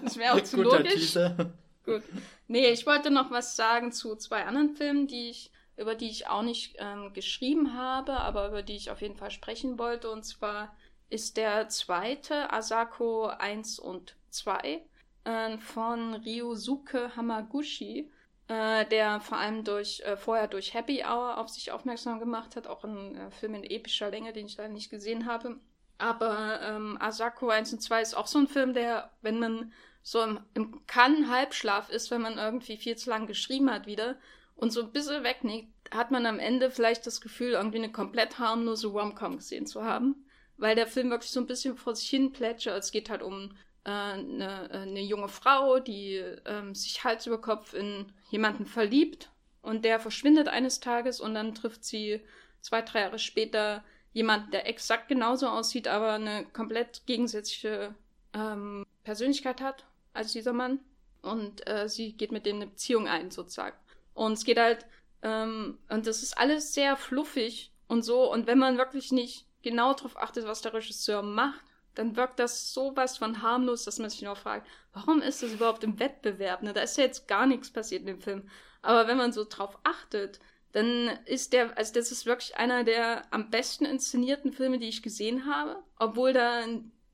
Das wäre auch zu Guter logisch. Teaser. Gut. Nee, ich wollte noch was sagen zu zwei anderen Filmen, die ich, über die ich auch nicht ähm, geschrieben habe, aber über die ich auf jeden Fall sprechen wollte. Und zwar ist der zweite Asako 1 und 2 äh, von Ryosuke Hamaguchi, äh, der vor allem durch äh, vorher durch Happy Hour auf sich aufmerksam gemacht hat, auch ein äh, Film in epischer Länge, den ich leider nicht gesehen habe. Aber ähm, Asako 1 und 2 ist auch so ein Film, der, wenn man so im, im Kann-Halbschlaf ist, wenn man irgendwie viel zu lang geschrieben hat wieder und so ein bisschen wegnickt, hat man am Ende vielleicht das Gefühl, irgendwie eine komplett harmlose Rom-Com gesehen zu haben. Weil der Film wirklich so ein bisschen vor sich hin plätschert. Es geht halt um eine, eine junge Frau, die ähm, sich Hals über Kopf in jemanden verliebt und der verschwindet eines Tages und dann trifft sie zwei, drei Jahre später jemanden, der exakt genauso aussieht, aber eine komplett gegensätzliche ähm, Persönlichkeit hat als dieser Mann. Und äh, sie geht mit dem eine Beziehung ein, sozusagen. Und es geht halt, ähm, und das ist alles sehr fluffig und so. Und wenn man wirklich nicht genau darauf achtet, was der Regisseur macht, dann wirkt das sowas von harmlos, dass man sich noch fragt, warum ist das überhaupt im Wettbewerb? Ne? Da ist ja jetzt gar nichts passiert in dem Film. Aber wenn man so drauf achtet, dann ist der, also das ist wirklich einer der am besten inszenierten Filme, die ich gesehen habe, obwohl da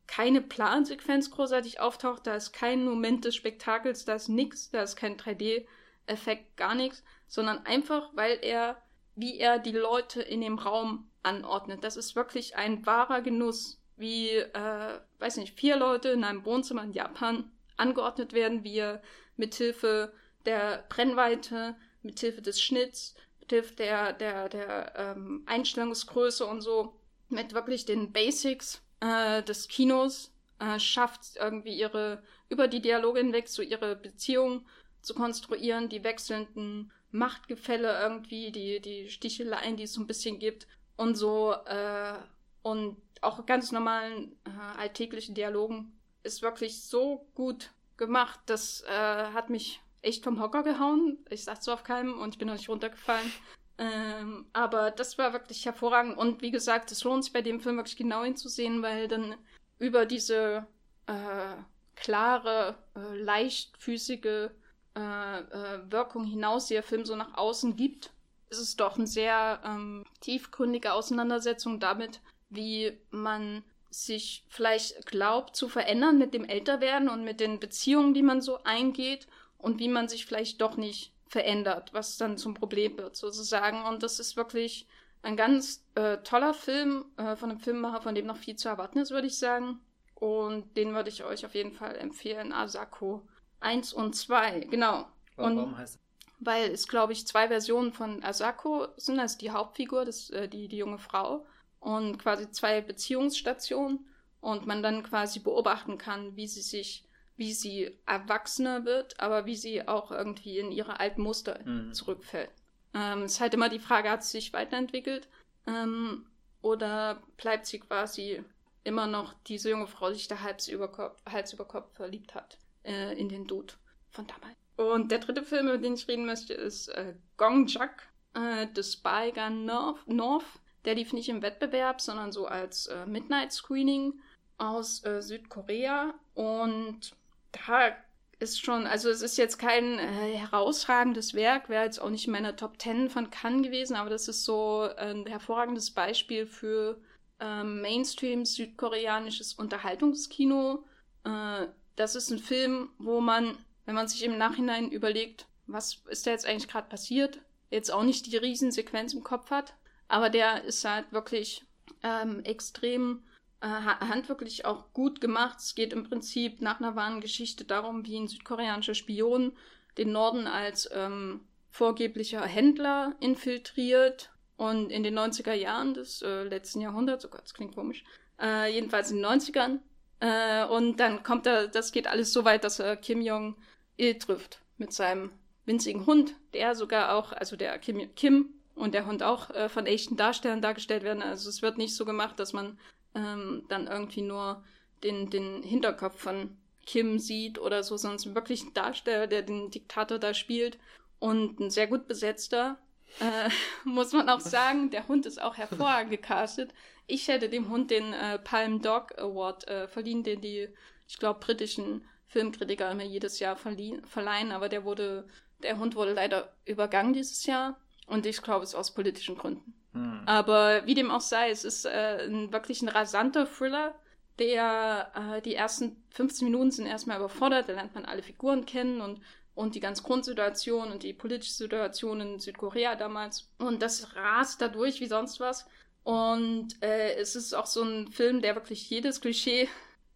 keine Plansequenz großartig auftaucht, da ist kein Moment des Spektakels, da ist nix, da ist kein 3D-Effekt, gar nichts, sondern einfach, weil er, wie er die Leute in dem Raum anordnet. Das ist wirklich ein wahrer Genuss, wie, äh, weiß nicht, vier Leute in einem Wohnzimmer in Japan angeordnet werden, wie er mithilfe der Brennweite, mithilfe des Schnitts, mithilfe der, der, der ähm, Einstellungsgröße und so, mit wirklich den Basics äh, des Kinos äh, schafft, irgendwie ihre, über die Dialoge hinweg, so ihre Beziehung zu konstruieren, die wechselnden Machtgefälle irgendwie, die, die Sticheleien, die es so ein bisschen gibt und so, äh, und auch ganz normalen äh, alltäglichen Dialogen ist wirklich so gut gemacht. Das äh, hat mich echt vom Hocker gehauen. Ich sag's so auf keinem und ich bin noch nicht runtergefallen. Ähm, aber das war wirklich hervorragend. Und wie gesagt, es lohnt sich bei dem Film wirklich genau hinzusehen, weil dann über diese äh, klare, äh, leichtfüßige äh, äh, Wirkung hinaus, die der Film so nach außen gibt, ist es doch eine sehr ähm, tiefgründige Auseinandersetzung damit, wie man sich vielleicht glaubt zu verändern mit dem Älterwerden und mit den Beziehungen, die man so eingeht und wie man sich vielleicht doch nicht verändert, was dann zum Problem wird sozusagen. Und das ist wirklich ein ganz äh, toller Film äh, von einem Filmemacher, von dem noch viel zu erwarten ist, würde ich sagen. Und den würde ich euch auf jeden Fall empfehlen. Asako 1 und 2, genau. Warum, Und- heißt Weil es, glaube ich, zwei Versionen von Asako sind. Also die Hauptfigur, das, äh, die, die junge Frau. Und quasi zwei Beziehungsstationen. Und man dann quasi beobachten kann, wie sie sich, wie sie erwachsener wird, aber wie sie auch irgendwie in ihre alten Muster Mhm. zurückfällt. Ähm, es ist halt immer die Frage, hat sie sich weiterentwickelt? Ähm, oder bleibt sie quasi immer noch diese junge Frau, die sich da Hals über Kopf, Hals über Kopf verliebt hat äh, in den Dude von damals. Und der dritte Film, über den ich reden möchte, ist äh, Gong Jak, äh, The Spy Gun North, North. Der lief nicht im Wettbewerb, sondern so als äh, Midnight Screening aus äh, Südkorea. Und da ist schon, also es ist jetzt kein äh, herausragendes Werk, wäre jetzt auch nicht in meiner Top 10 von Cannes gewesen, aber das ist so ein hervorragendes Beispiel für ähm, Mainstream südkoreanisches Unterhaltungskino. Äh, das ist ein Film, wo man, wenn man sich im Nachhinein überlegt, was ist da jetzt eigentlich gerade passiert, jetzt auch nicht die Riesensequenz im Kopf hat, aber der ist halt wirklich ähm, extrem äh, ha- handwerklich auch gut gemacht. Es geht im Prinzip nach einer wahren Geschichte darum, wie ein südkoreanischer Spion den Norden als ähm, vorgeblicher Händler infiltriert und in den 90er Jahren des äh, letzten Jahrhunderts, oh Gott, das klingt komisch, äh, jedenfalls in den 90ern. Äh, und dann kommt er, das geht alles so weit, dass er Kim Jong-il trifft mit seinem winzigen Hund, der sogar auch, also der Kim, Kim und der Hund auch äh, von echten Darstellern dargestellt werden. Also es wird nicht so gemacht, dass man ähm, dann irgendwie nur den, den Hinterkopf von Kim sieht oder so, sondern wirklich ein Darsteller, der den Diktator da spielt und ein sehr gut besetzter. Äh, muss man auch sagen, der Hund ist auch hervorragend gecastet. Ich hätte dem Hund den äh, Palm Dog Award äh, verliehen, den die, ich glaube, britischen Filmkritiker immer jedes Jahr verliehen, verleihen, aber der wurde, der Hund wurde leider übergangen dieses Jahr und ich glaube, es ist aus politischen Gründen. Hm. Aber wie dem auch sei, es ist äh, ein, wirklich ein rasanter Thriller, der äh, die ersten 15 Minuten sind erstmal überfordert, da lernt man alle Figuren kennen und, und die ganz Grundsituation und die politische Situation in Südkorea damals. Und das rast dadurch wie sonst was. Und äh, es ist auch so ein Film, der wirklich jedes Klischee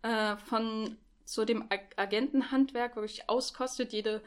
äh, von so dem Ag Agentenhandwerk wirklich auskostet, jede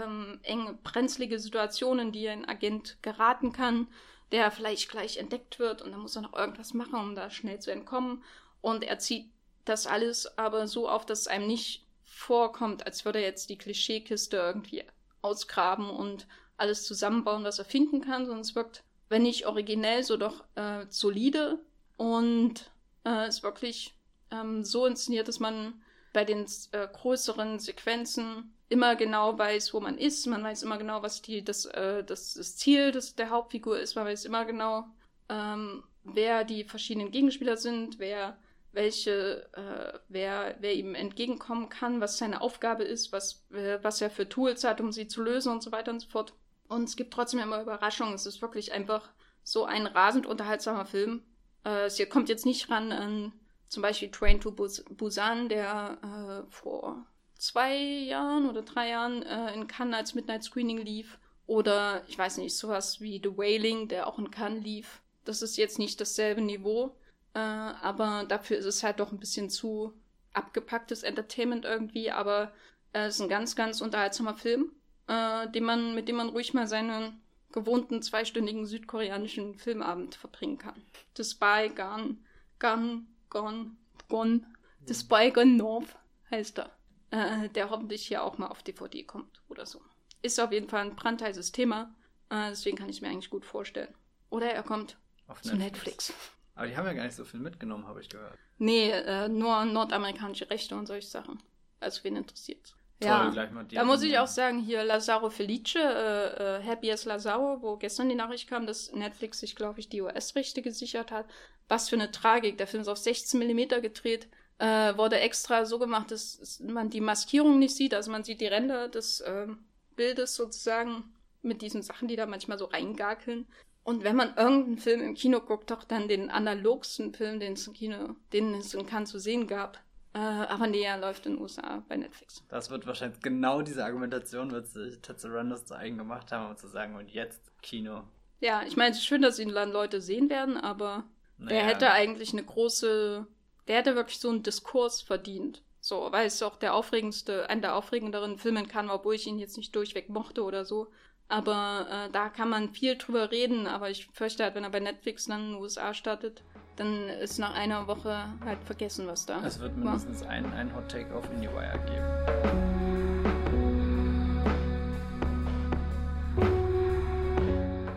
ähm, enge, brenzlige Situation, in die ein Agent geraten kann, der vielleicht gleich entdeckt wird und dann muss er noch irgendwas machen, um da schnell zu entkommen. Und er zieht das alles aber so auf, dass es einem nicht vorkommt, als würde er jetzt die Klischeekiste irgendwie ausgraben und alles zusammenbauen, was er finden kann, sondern es wirkt, wenn nicht originell, so doch äh, solide und äh, ist wirklich ähm, so inszeniert, dass man bei den äh, größeren Sequenzen immer genau weiß, wo man ist. Man weiß immer genau, was die, das, äh, das, das Ziel des, der Hauptfigur ist. Man weiß immer genau, ähm, wer die verschiedenen Gegenspieler sind, wer welche, äh, wer, wer ihm entgegenkommen kann, was seine Aufgabe ist, was, äh, was er für Tools hat, um sie zu lösen und so weiter und so fort. Und es gibt trotzdem immer Überraschungen. Es ist wirklich einfach so ein rasend unterhaltsamer Film. Äh, es kommt jetzt nicht ran an zum Beispiel Train to Bus Busan, der äh, vor zwei Jahren oder drei Jahren äh, in Cannes als Midnight Screening lief. Oder ich weiß nicht, sowas wie The Wailing, der auch in Cannes lief. Das ist jetzt nicht dasselbe Niveau, äh, aber dafür ist es halt doch ein bisschen zu abgepacktes Entertainment irgendwie. Aber äh, es ist ein ganz, ganz unterhaltsamer Film, äh, den man, mit dem man ruhig mal seinen gewohnten zweistündigen südkoreanischen Filmabend verbringen kann. The Spy Gone, Gone, Gone, Gone, The Spy Gone North heißt er. Äh, der hoffentlich hier auch mal auf DVD kommt oder so. Ist auf jeden Fall ein brandheißes Thema, äh, deswegen kann ich es mir eigentlich gut vorstellen. Oder er kommt Auf zu Netflix. Aber die haben ja gar nicht so viel mitgenommen, habe ich gehört. Nee, äh, nur nordamerikanische Rechte und solche Sachen. Also wen interessiert Toll, Ja, da muss ich auch sagen, hier Lazaro Felice, äh, äh, Happy as Lazaro, wo gestern die Nachricht kam, dass Netflix sich, glaube ich, die US-Rechte gesichert hat. Was für eine Tragik. Der Film ist auf 16 Millimeter gedreht. Äh, wurde extra so gemacht, dass man die Maskierung nicht sieht. Also man sieht die Ränder des ähm, Bildes sozusagen mit diesen Sachen, die da manchmal so reingakeln. Und wenn man irgendeinen Film im Kino guckt, doch dann den analogsten Film, den es im Kino, den es in Cannes zu sehen gab. Äh, aber nee, er läuft in den USA bei Netflix. Das wird wahrscheinlich genau diese Argumentation, wird sich Tetsurandos zu eigen gemacht haben, um zu sagen, und jetzt Kino. Ja, ich meine, es ist schön, dass ihn dann Leute sehen werden, aber Naja, hätte eigentlich eine große der hätte wirklich so einen Diskurs verdient. So, weil es auch der aufregendste, einer der aufregenderen Filme kann, obwohl ich ihn jetzt nicht durchweg mochte oder so. Aber äh, da kann man viel drüber reden. Aber ich fürchte halt, wenn er bei Netflix dann in den USA startet, dann ist nach einer Woche halt vergessen, was da Es wird mindestens ein, ein Hot Take auf IndieWire geben.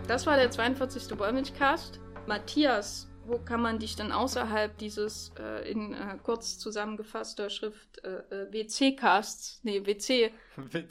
Das war der 42. Wollmilchcast. Matthias, wo kann man dich dann außerhalb dieses äh, in äh, kurz zusammengefasster Schrift äh, äh WC-Casts, nee, WC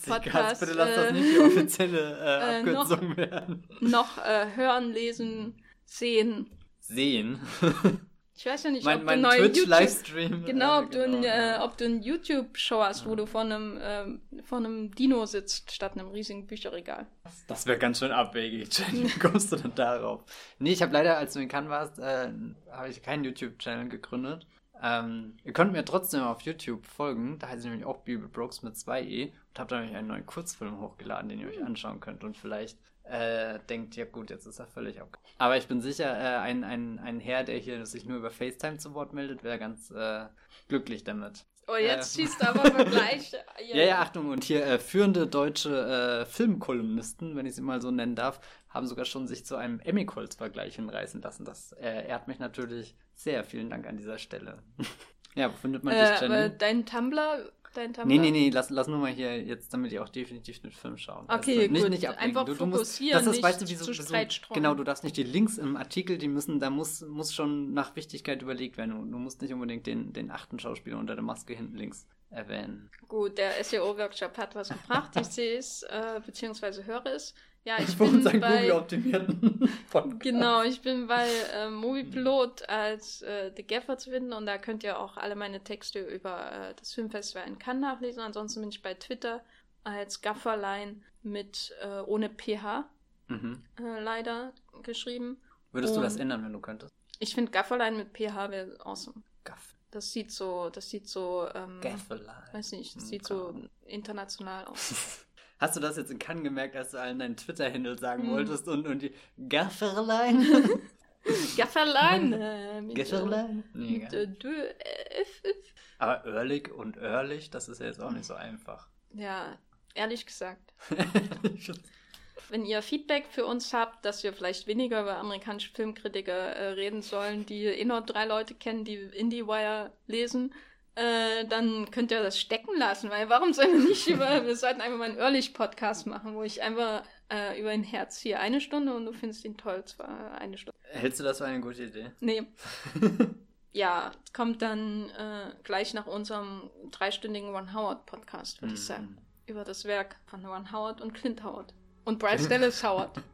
Podcast, bitte lass das nicht die offizielle äh, Abkürzung noch, werden. Noch äh, hören, lesen, sehen. Sehen? Ich weiß ja nicht, mein, ob mein du einen Twitch-Livestream. Genau, ob genau, du ein, äh, ob du einen YouTube-Show hast, ja. wo du vor einem, äh, vor einem Dino sitzt, statt einem riesigen Bücherregal. Das wäre ganz schön abwegig, Jenny. Wie kommst du denn darauf? Nee, ich habe leider, als du in Cannes warst, äh, habe ich keinen YouTube-Channel gegründet. Ähm, ihr könnt mir trotzdem auf YouTube folgen. Da heißt es nämlich auch Bibel Brooks mit 2e und habe da nämlich einen neuen Kurzfilm hochgeladen, den ihr euch hm. anschauen könnt und vielleicht äh, denkt, ja gut, jetzt ist er völlig ab. Aber ich bin sicher, äh, ein, ein, ein Herr, der hier sich nur über FaceTime zu Wort meldet, wäre ganz äh, glücklich damit. Oh, jetzt äh, schießt er aber Vergleiche. ja, ja, Achtung, und hier äh, führende deutsche äh, Filmkolumnisten, wenn ich sie mal so nennen darf, haben sogar schon sich zu einem Emmy-Colts-Vergleich hinreißen lassen. Das ehrt mich natürlich sehr. Vielen Dank an dieser Stelle. ja, wo findet man dich, Jenny? Dein Tumblr dein Tumblr? Nee, nee, nee, lass, lass nur mal hier jetzt, damit ich auch definitiv den Film schauen. Okay, also, gut. Nicht, nicht Einfach du, du fokussieren, musst, das ist, weißt du, wie so, so, Genau, du darfst nicht die Links im Artikel, die müssen, da muss, muss schon nach Wichtigkeit überlegt werden. Du musst nicht unbedingt den, den achten Schauspieler unter der Maske hinten links erwähnen. Gut, der SEO-Workshop hat was gebracht. Ich sehe es, äh, beziehungsweise höre es. Ja, ich bin bei Google-optimierten Genau, ich bin bei äh, Moviepilot als äh, The Gaffer zu finden und da könnt ihr auch alle meine Texte über äh, das Filmfestival in Cannes nachlesen. Ansonsten bin ich bei Twitter als Gafferlein mit äh, ohne PH mhm. Äh, leider geschrieben. Würdest und du das ändern, wenn du könntest? Ich finde Gafferlein mit PH wäre awesome. Gaff. Das sieht so, das sieht so, ähm, Gafferlein. Weiß nicht, das sieht so international aus. Hast du das jetzt in Cannes gemerkt, als du allen deinen Twitter-Handle sagen hm. wolltest und, und die Gafferlein? Gafferlein. Gafferlein? Aber Ehrlich und Ehrlich, das ist ja jetzt auch nicht so einfach. Ja, ehrlich gesagt. Wenn ihr Feedback für uns habt, dass wir vielleicht weniger über amerikanische Filmkritiker äh, reden sollen, die eh nur drei Leute kennen, die IndieWire lesen, äh, dann könnt ihr das stecken lassen, weil warum sollen wir nicht über, wir sollten einfach mal einen Ehrlich-Podcast machen, wo ich einfach äh, über ein Herz hier eine Stunde und du findest ihn toll, zwar eine Stunde. Hältst du das für eine gute Idee? Nee. ja, kommt dann äh, gleich nach unserem dreistündigen One Howard Podcast, würde mm. ich mhm. sagen. Über das Werk von One Howard und Clint Howard. Und Bryce Dallas Howard.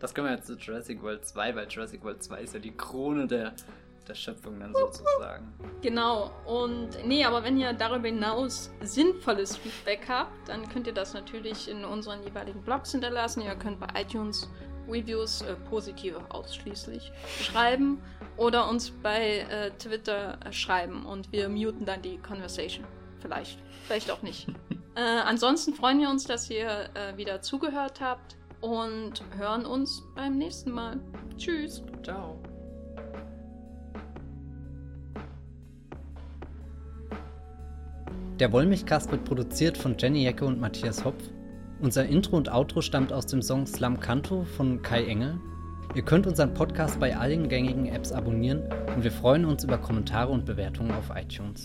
Das können wir jetzt zu Jurassic World 2, weil Jurassic World 2 ist ja die Krone der der Schöpfung dann sozusagen. Genau. Und nee, aber wenn ihr darüber hinaus sinnvolles Feedback habt, dann könnt ihr das natürlich in unseren jeweiligen Blogs hinterlassen. Ihr könnt bei iTunes Reviews äh, positive ausschließlich schreiben oder uns bei äh, Twitter äh, schreiben und wir muten dann die Conversation. Vielleicht, vielleicht auch nicht. Äh, ansonsten freuen wir uns, dass ihr äh, wieder zugehört habt und hören uns beim nächsten Mal. Tschüss. Ciao. Der Wollmilchcast wird produziert von Jenny Jecke und Matthias Hopf. Unser Intro und Outro stammt aus dem Song Slam Canto von Kai Engel. Ihr könnt unseren Podcast bei allen gängigen Apps abonnieren und wir freuen uns über Kommentare und Bewertungen auf iTunes.